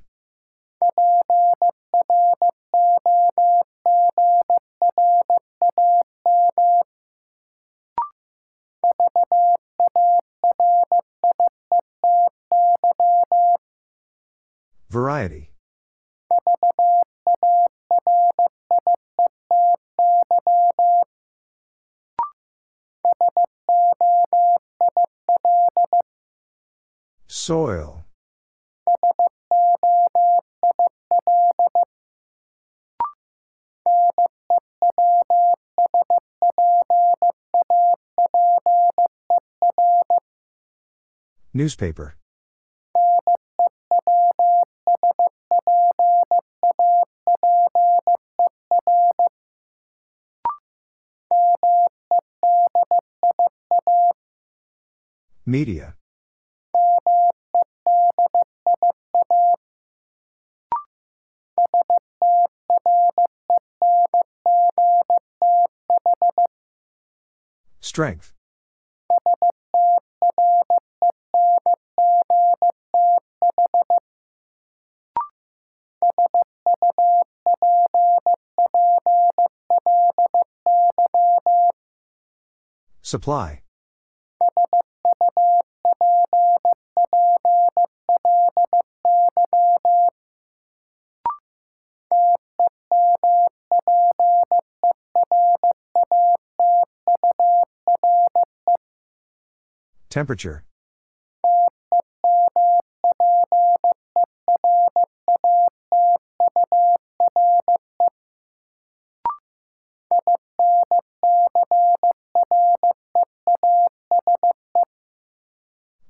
Newspaper. Media. Strength. Supply. Temperature.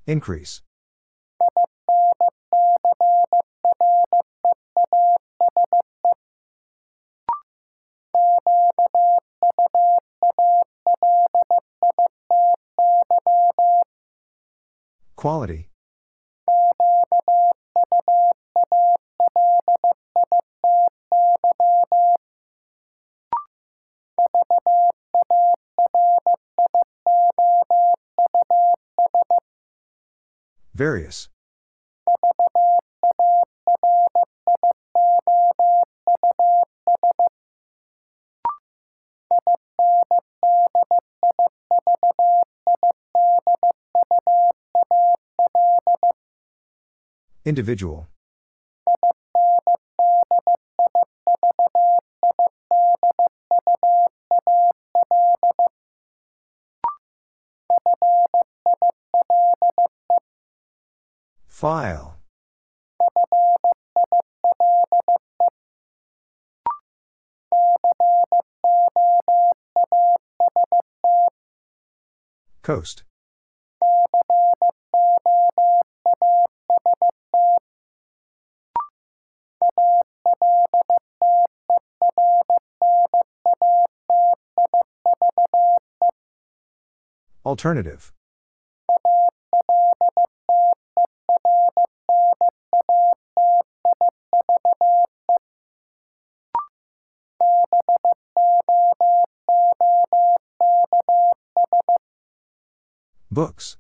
Increase. Quality. Various. Individual. File. Coast. Alternative. Books.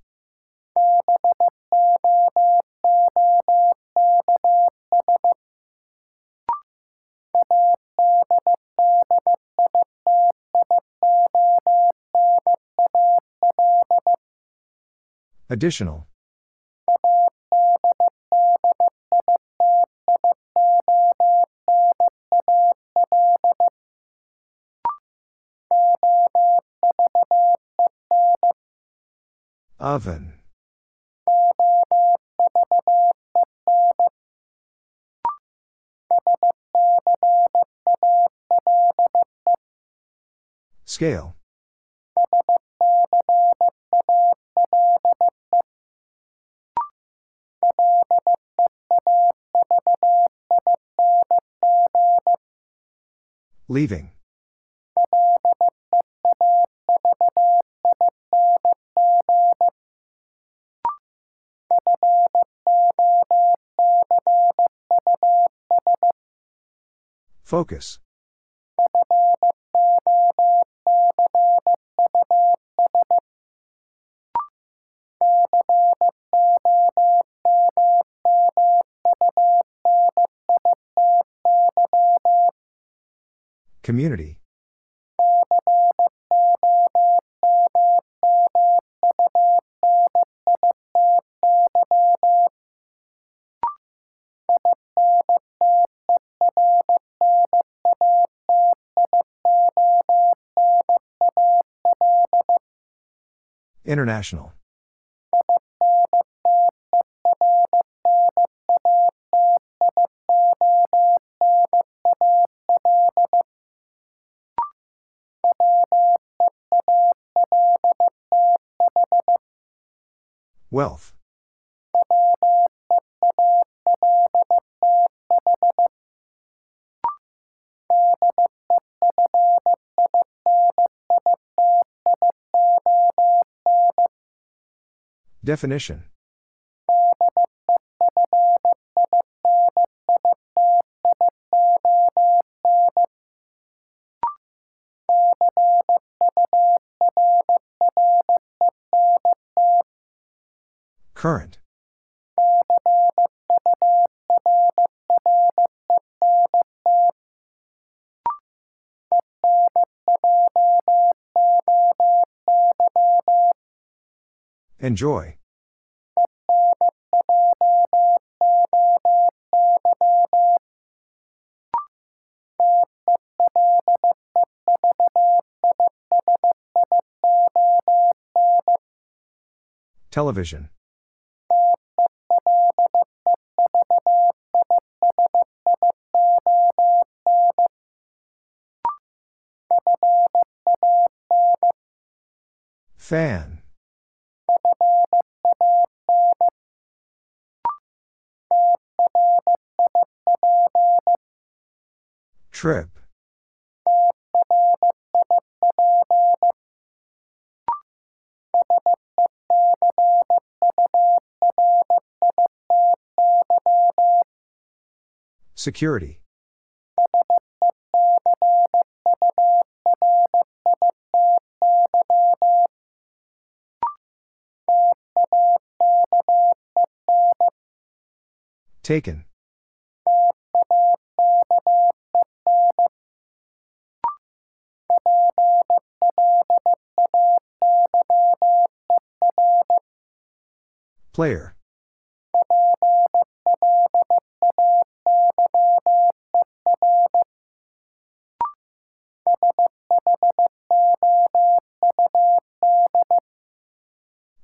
Additional. Oven. Scale. Leaving. Focus. Community. International. Wealth. Definition Enjoy. Television. Fan. Trip. Security. Taken. Player.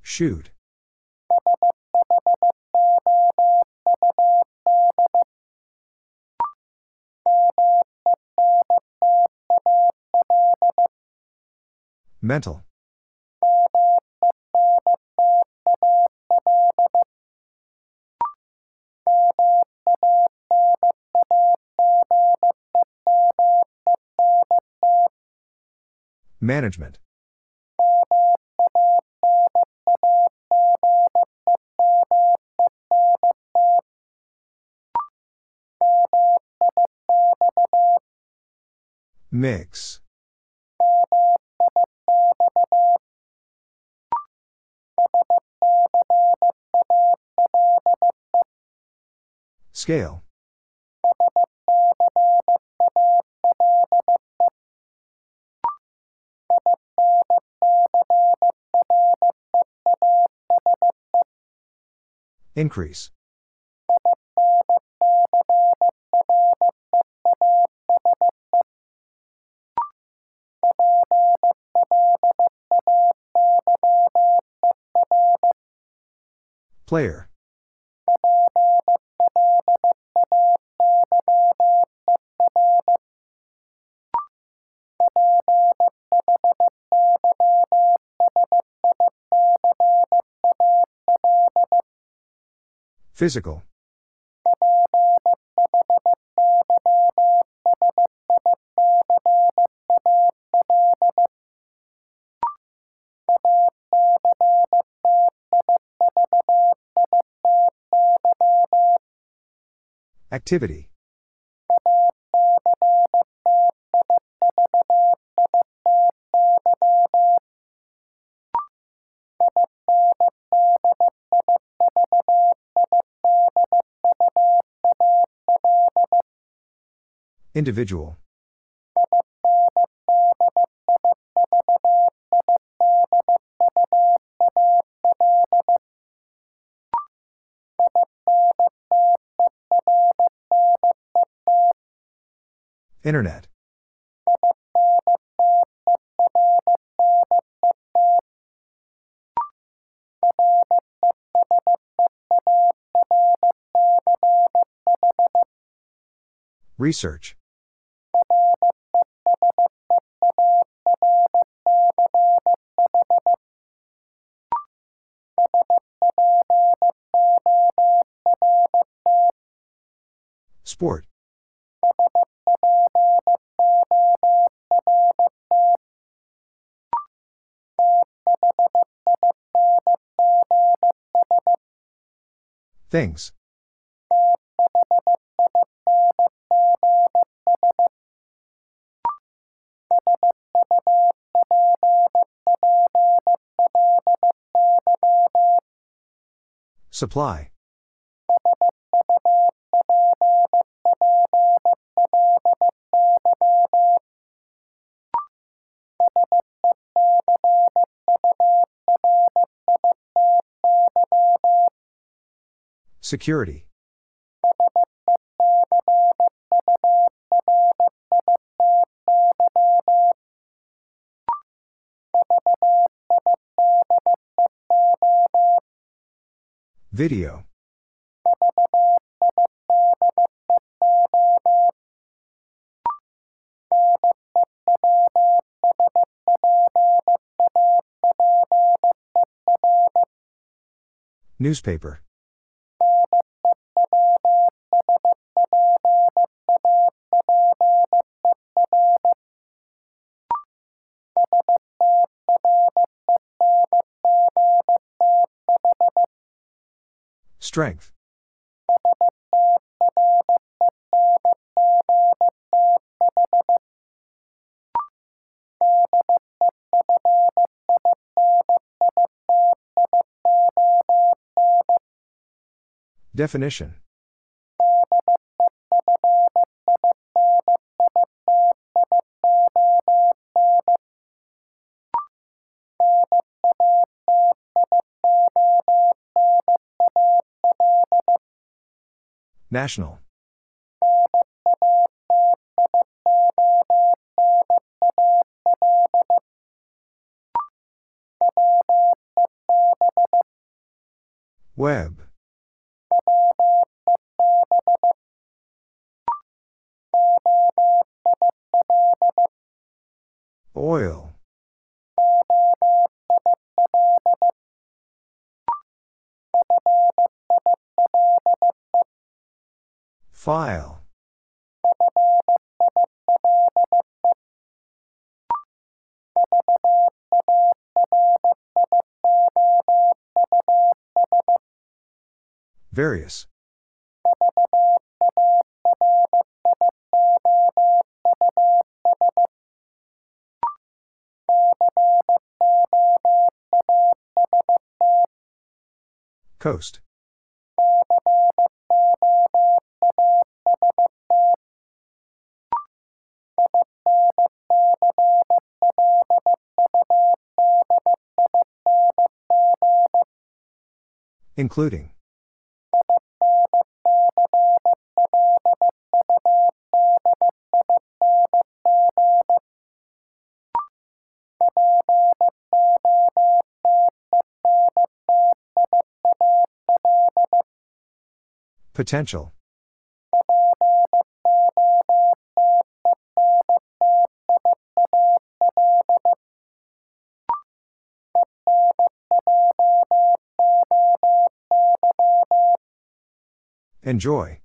Shoot. Mental. Management. Mix. Scale. Increase. Player. Physical. Activity. Individual. Internet. Research. Sport. Things. Supply. Security. Video. Newspaper. Strength. Definition. National. Web. File. Various. Coast. Including. Potential. Enjoy.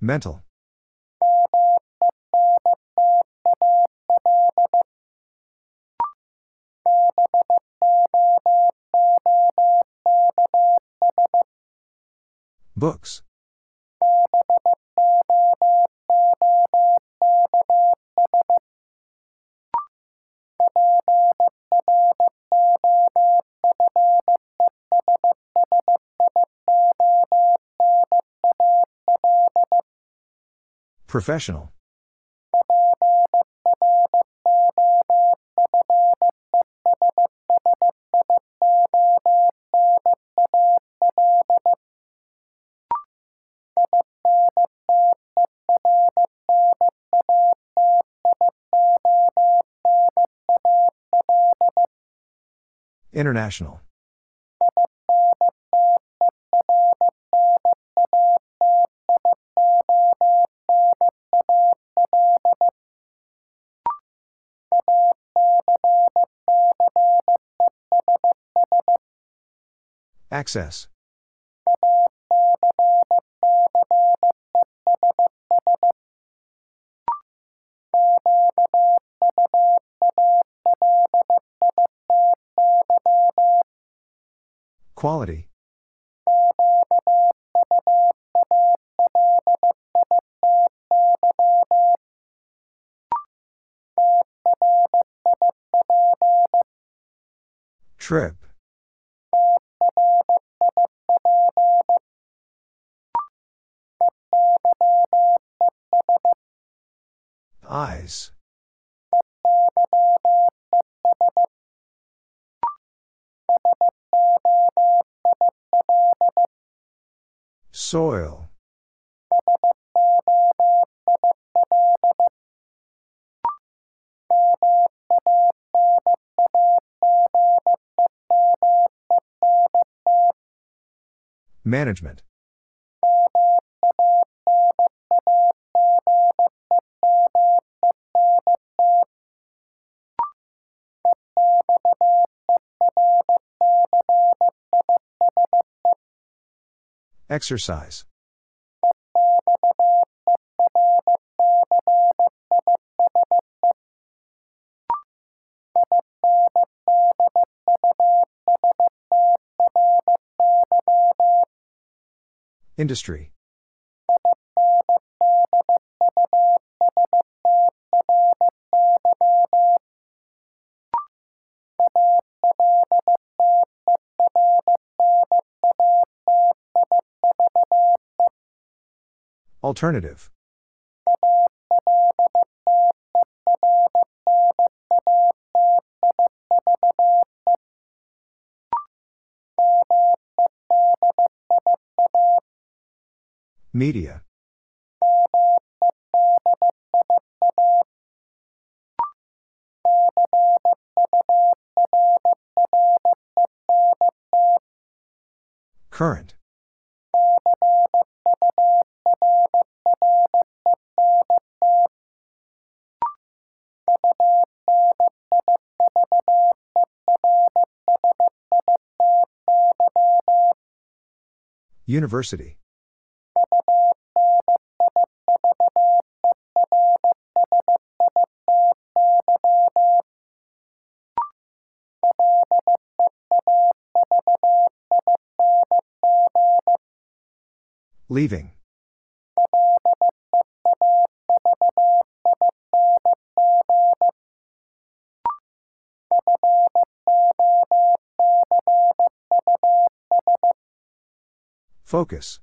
Mental. Books. Professional. International. Access. Quality. Trip. Soil. Management. Exercise. Industry. Alternative. Media. Current. University. Leaving. Focus.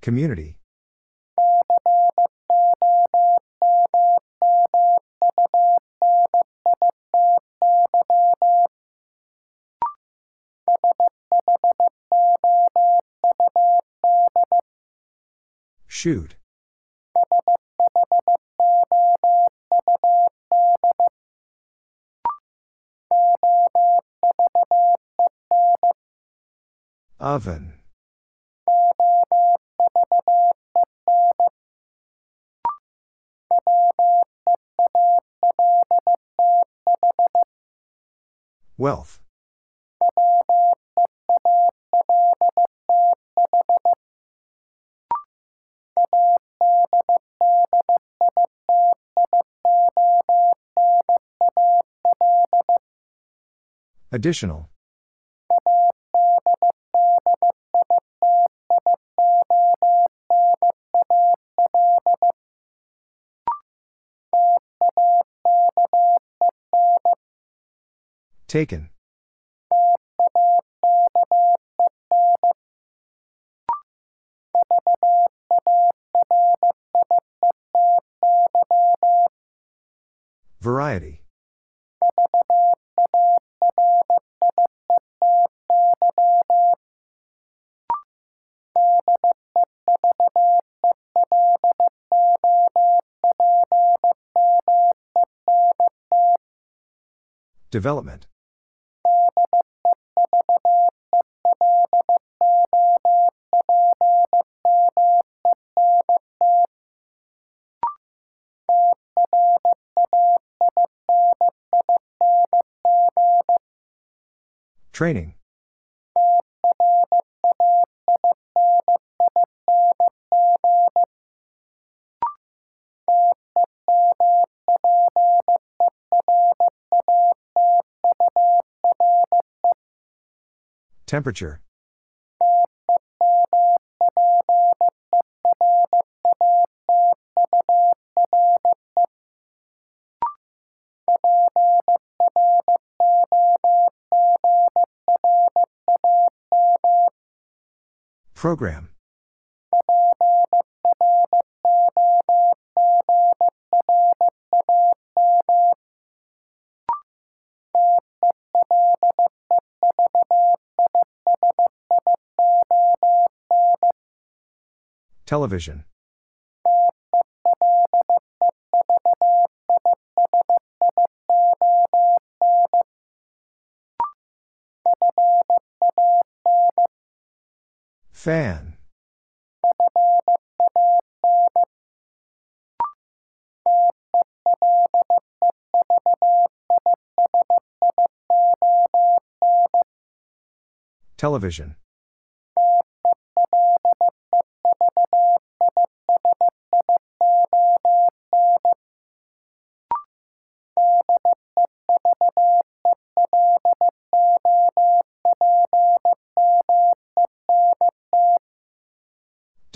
Community. Shoot. Oven. Wealth. Additional. Taken. Development. Training. Temperature. Program. Television. Fan. Television.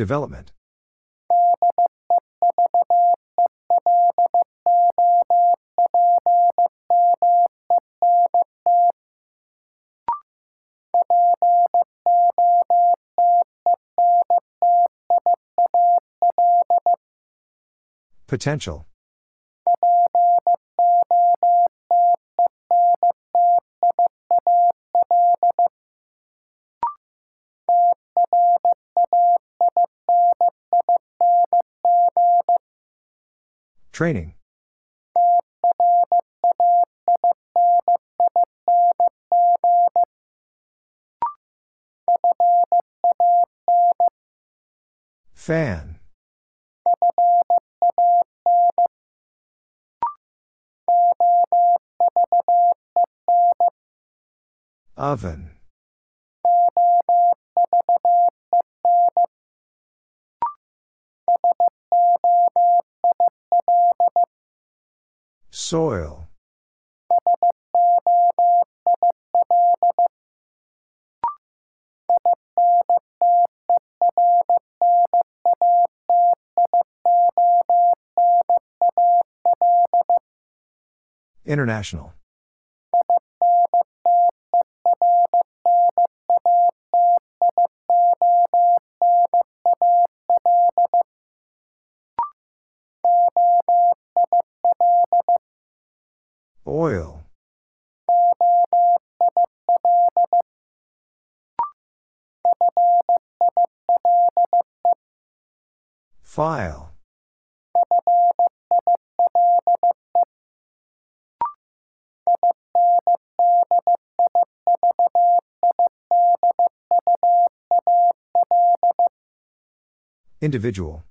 Development. Potential. Training. Fan. Oven. Soil. International. Individual.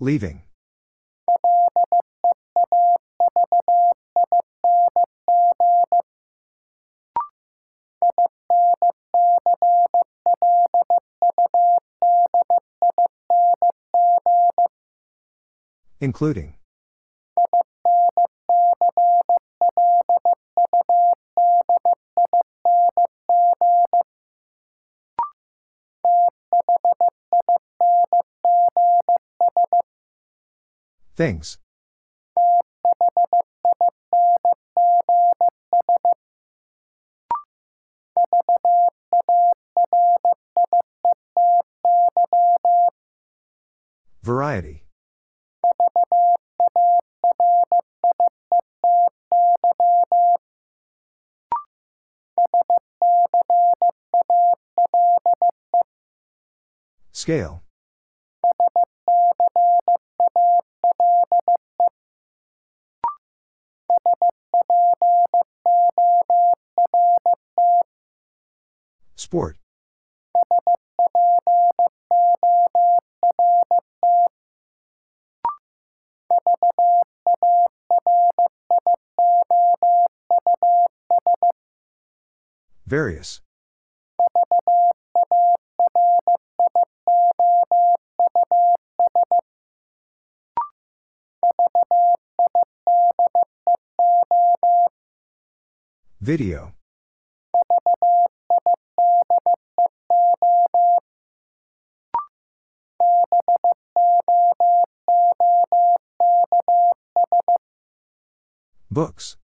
Leaving. Including. Things. Variety. Scale. Sport. Various. Video. Books.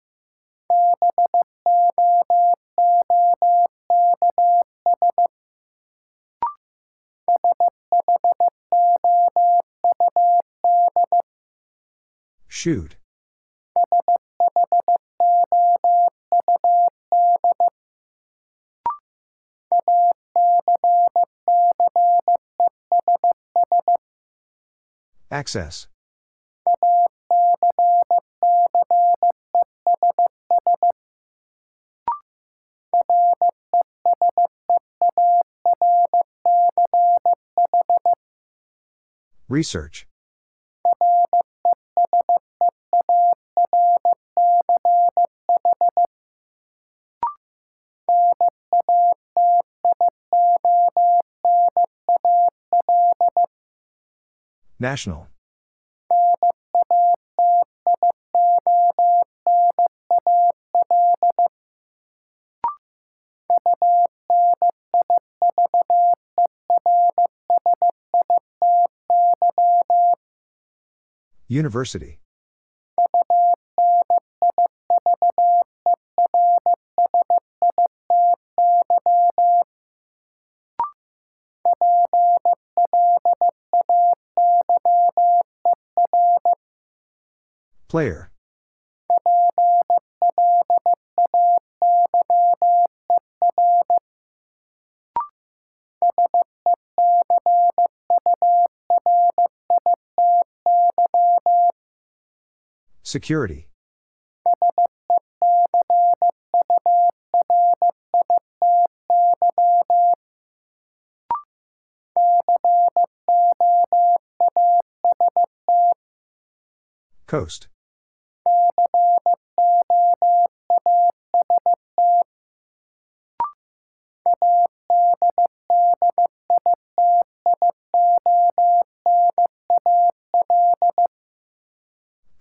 Shoot. Access. Research. National. University. Player. Security. Coast.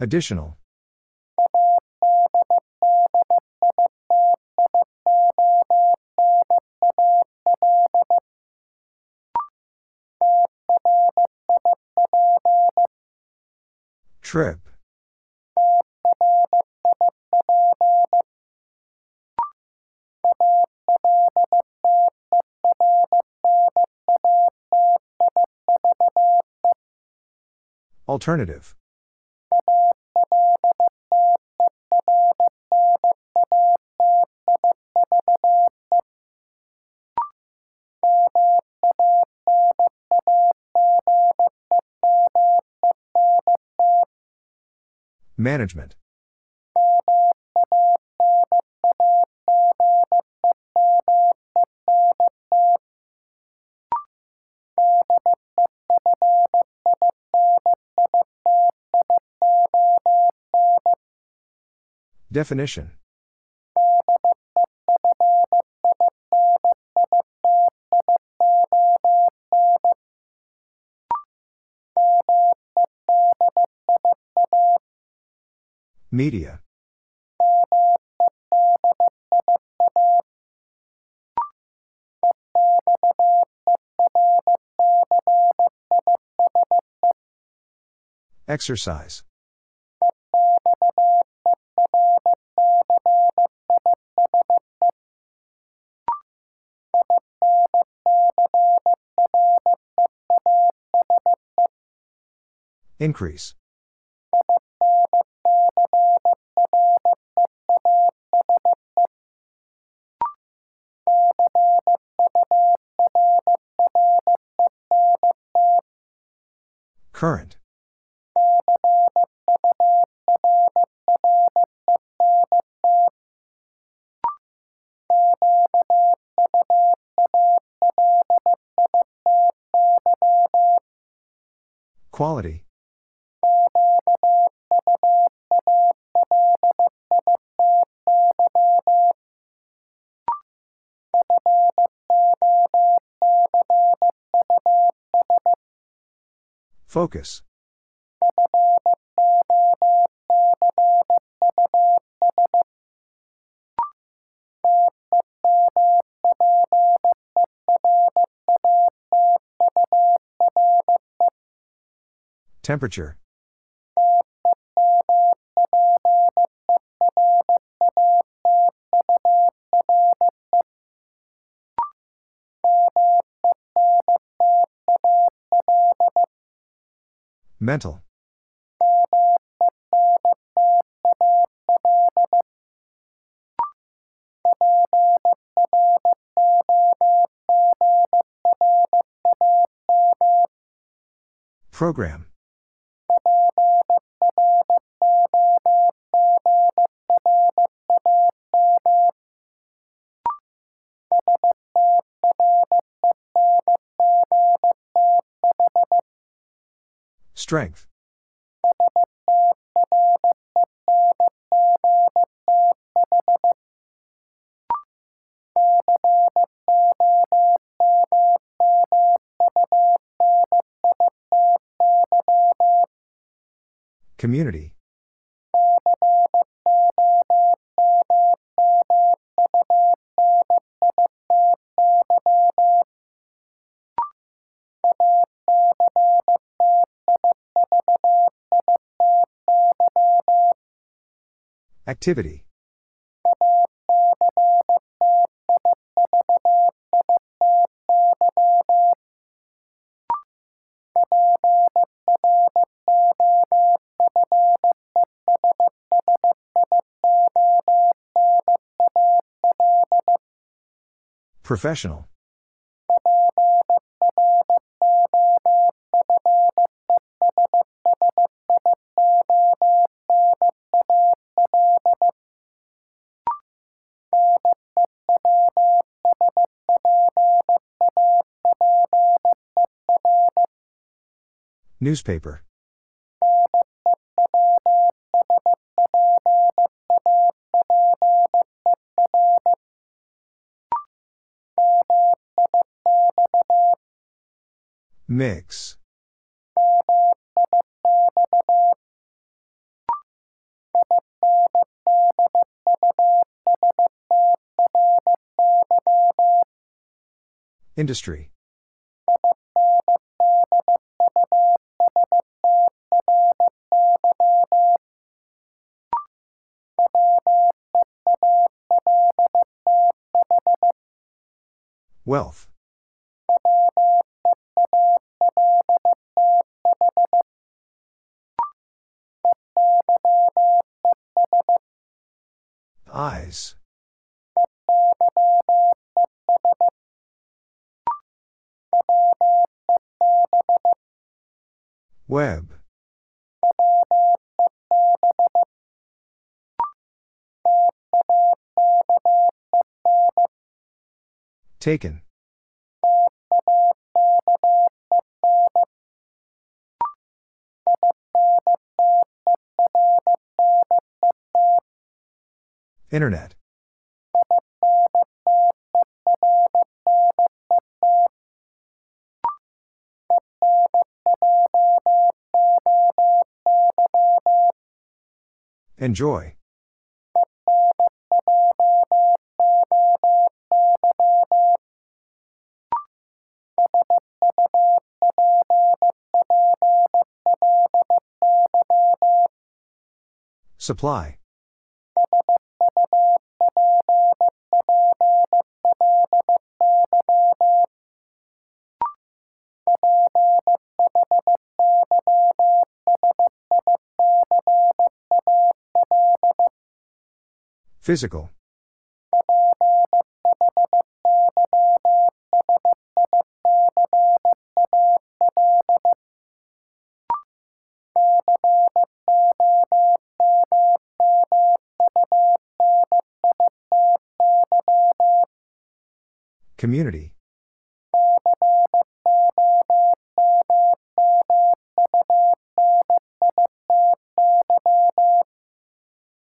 Additional. Trip. Alternative. Management. Definition. Media. Exercise. Increase. Current. Quality. Focus. Temperature Mental. Program. Strength. Community. Activity. Professional. Newspaper. Mix. Industry. Wealth. Eyes. Web. Taken. Internet. Enjoy. Supply. Physical. Community.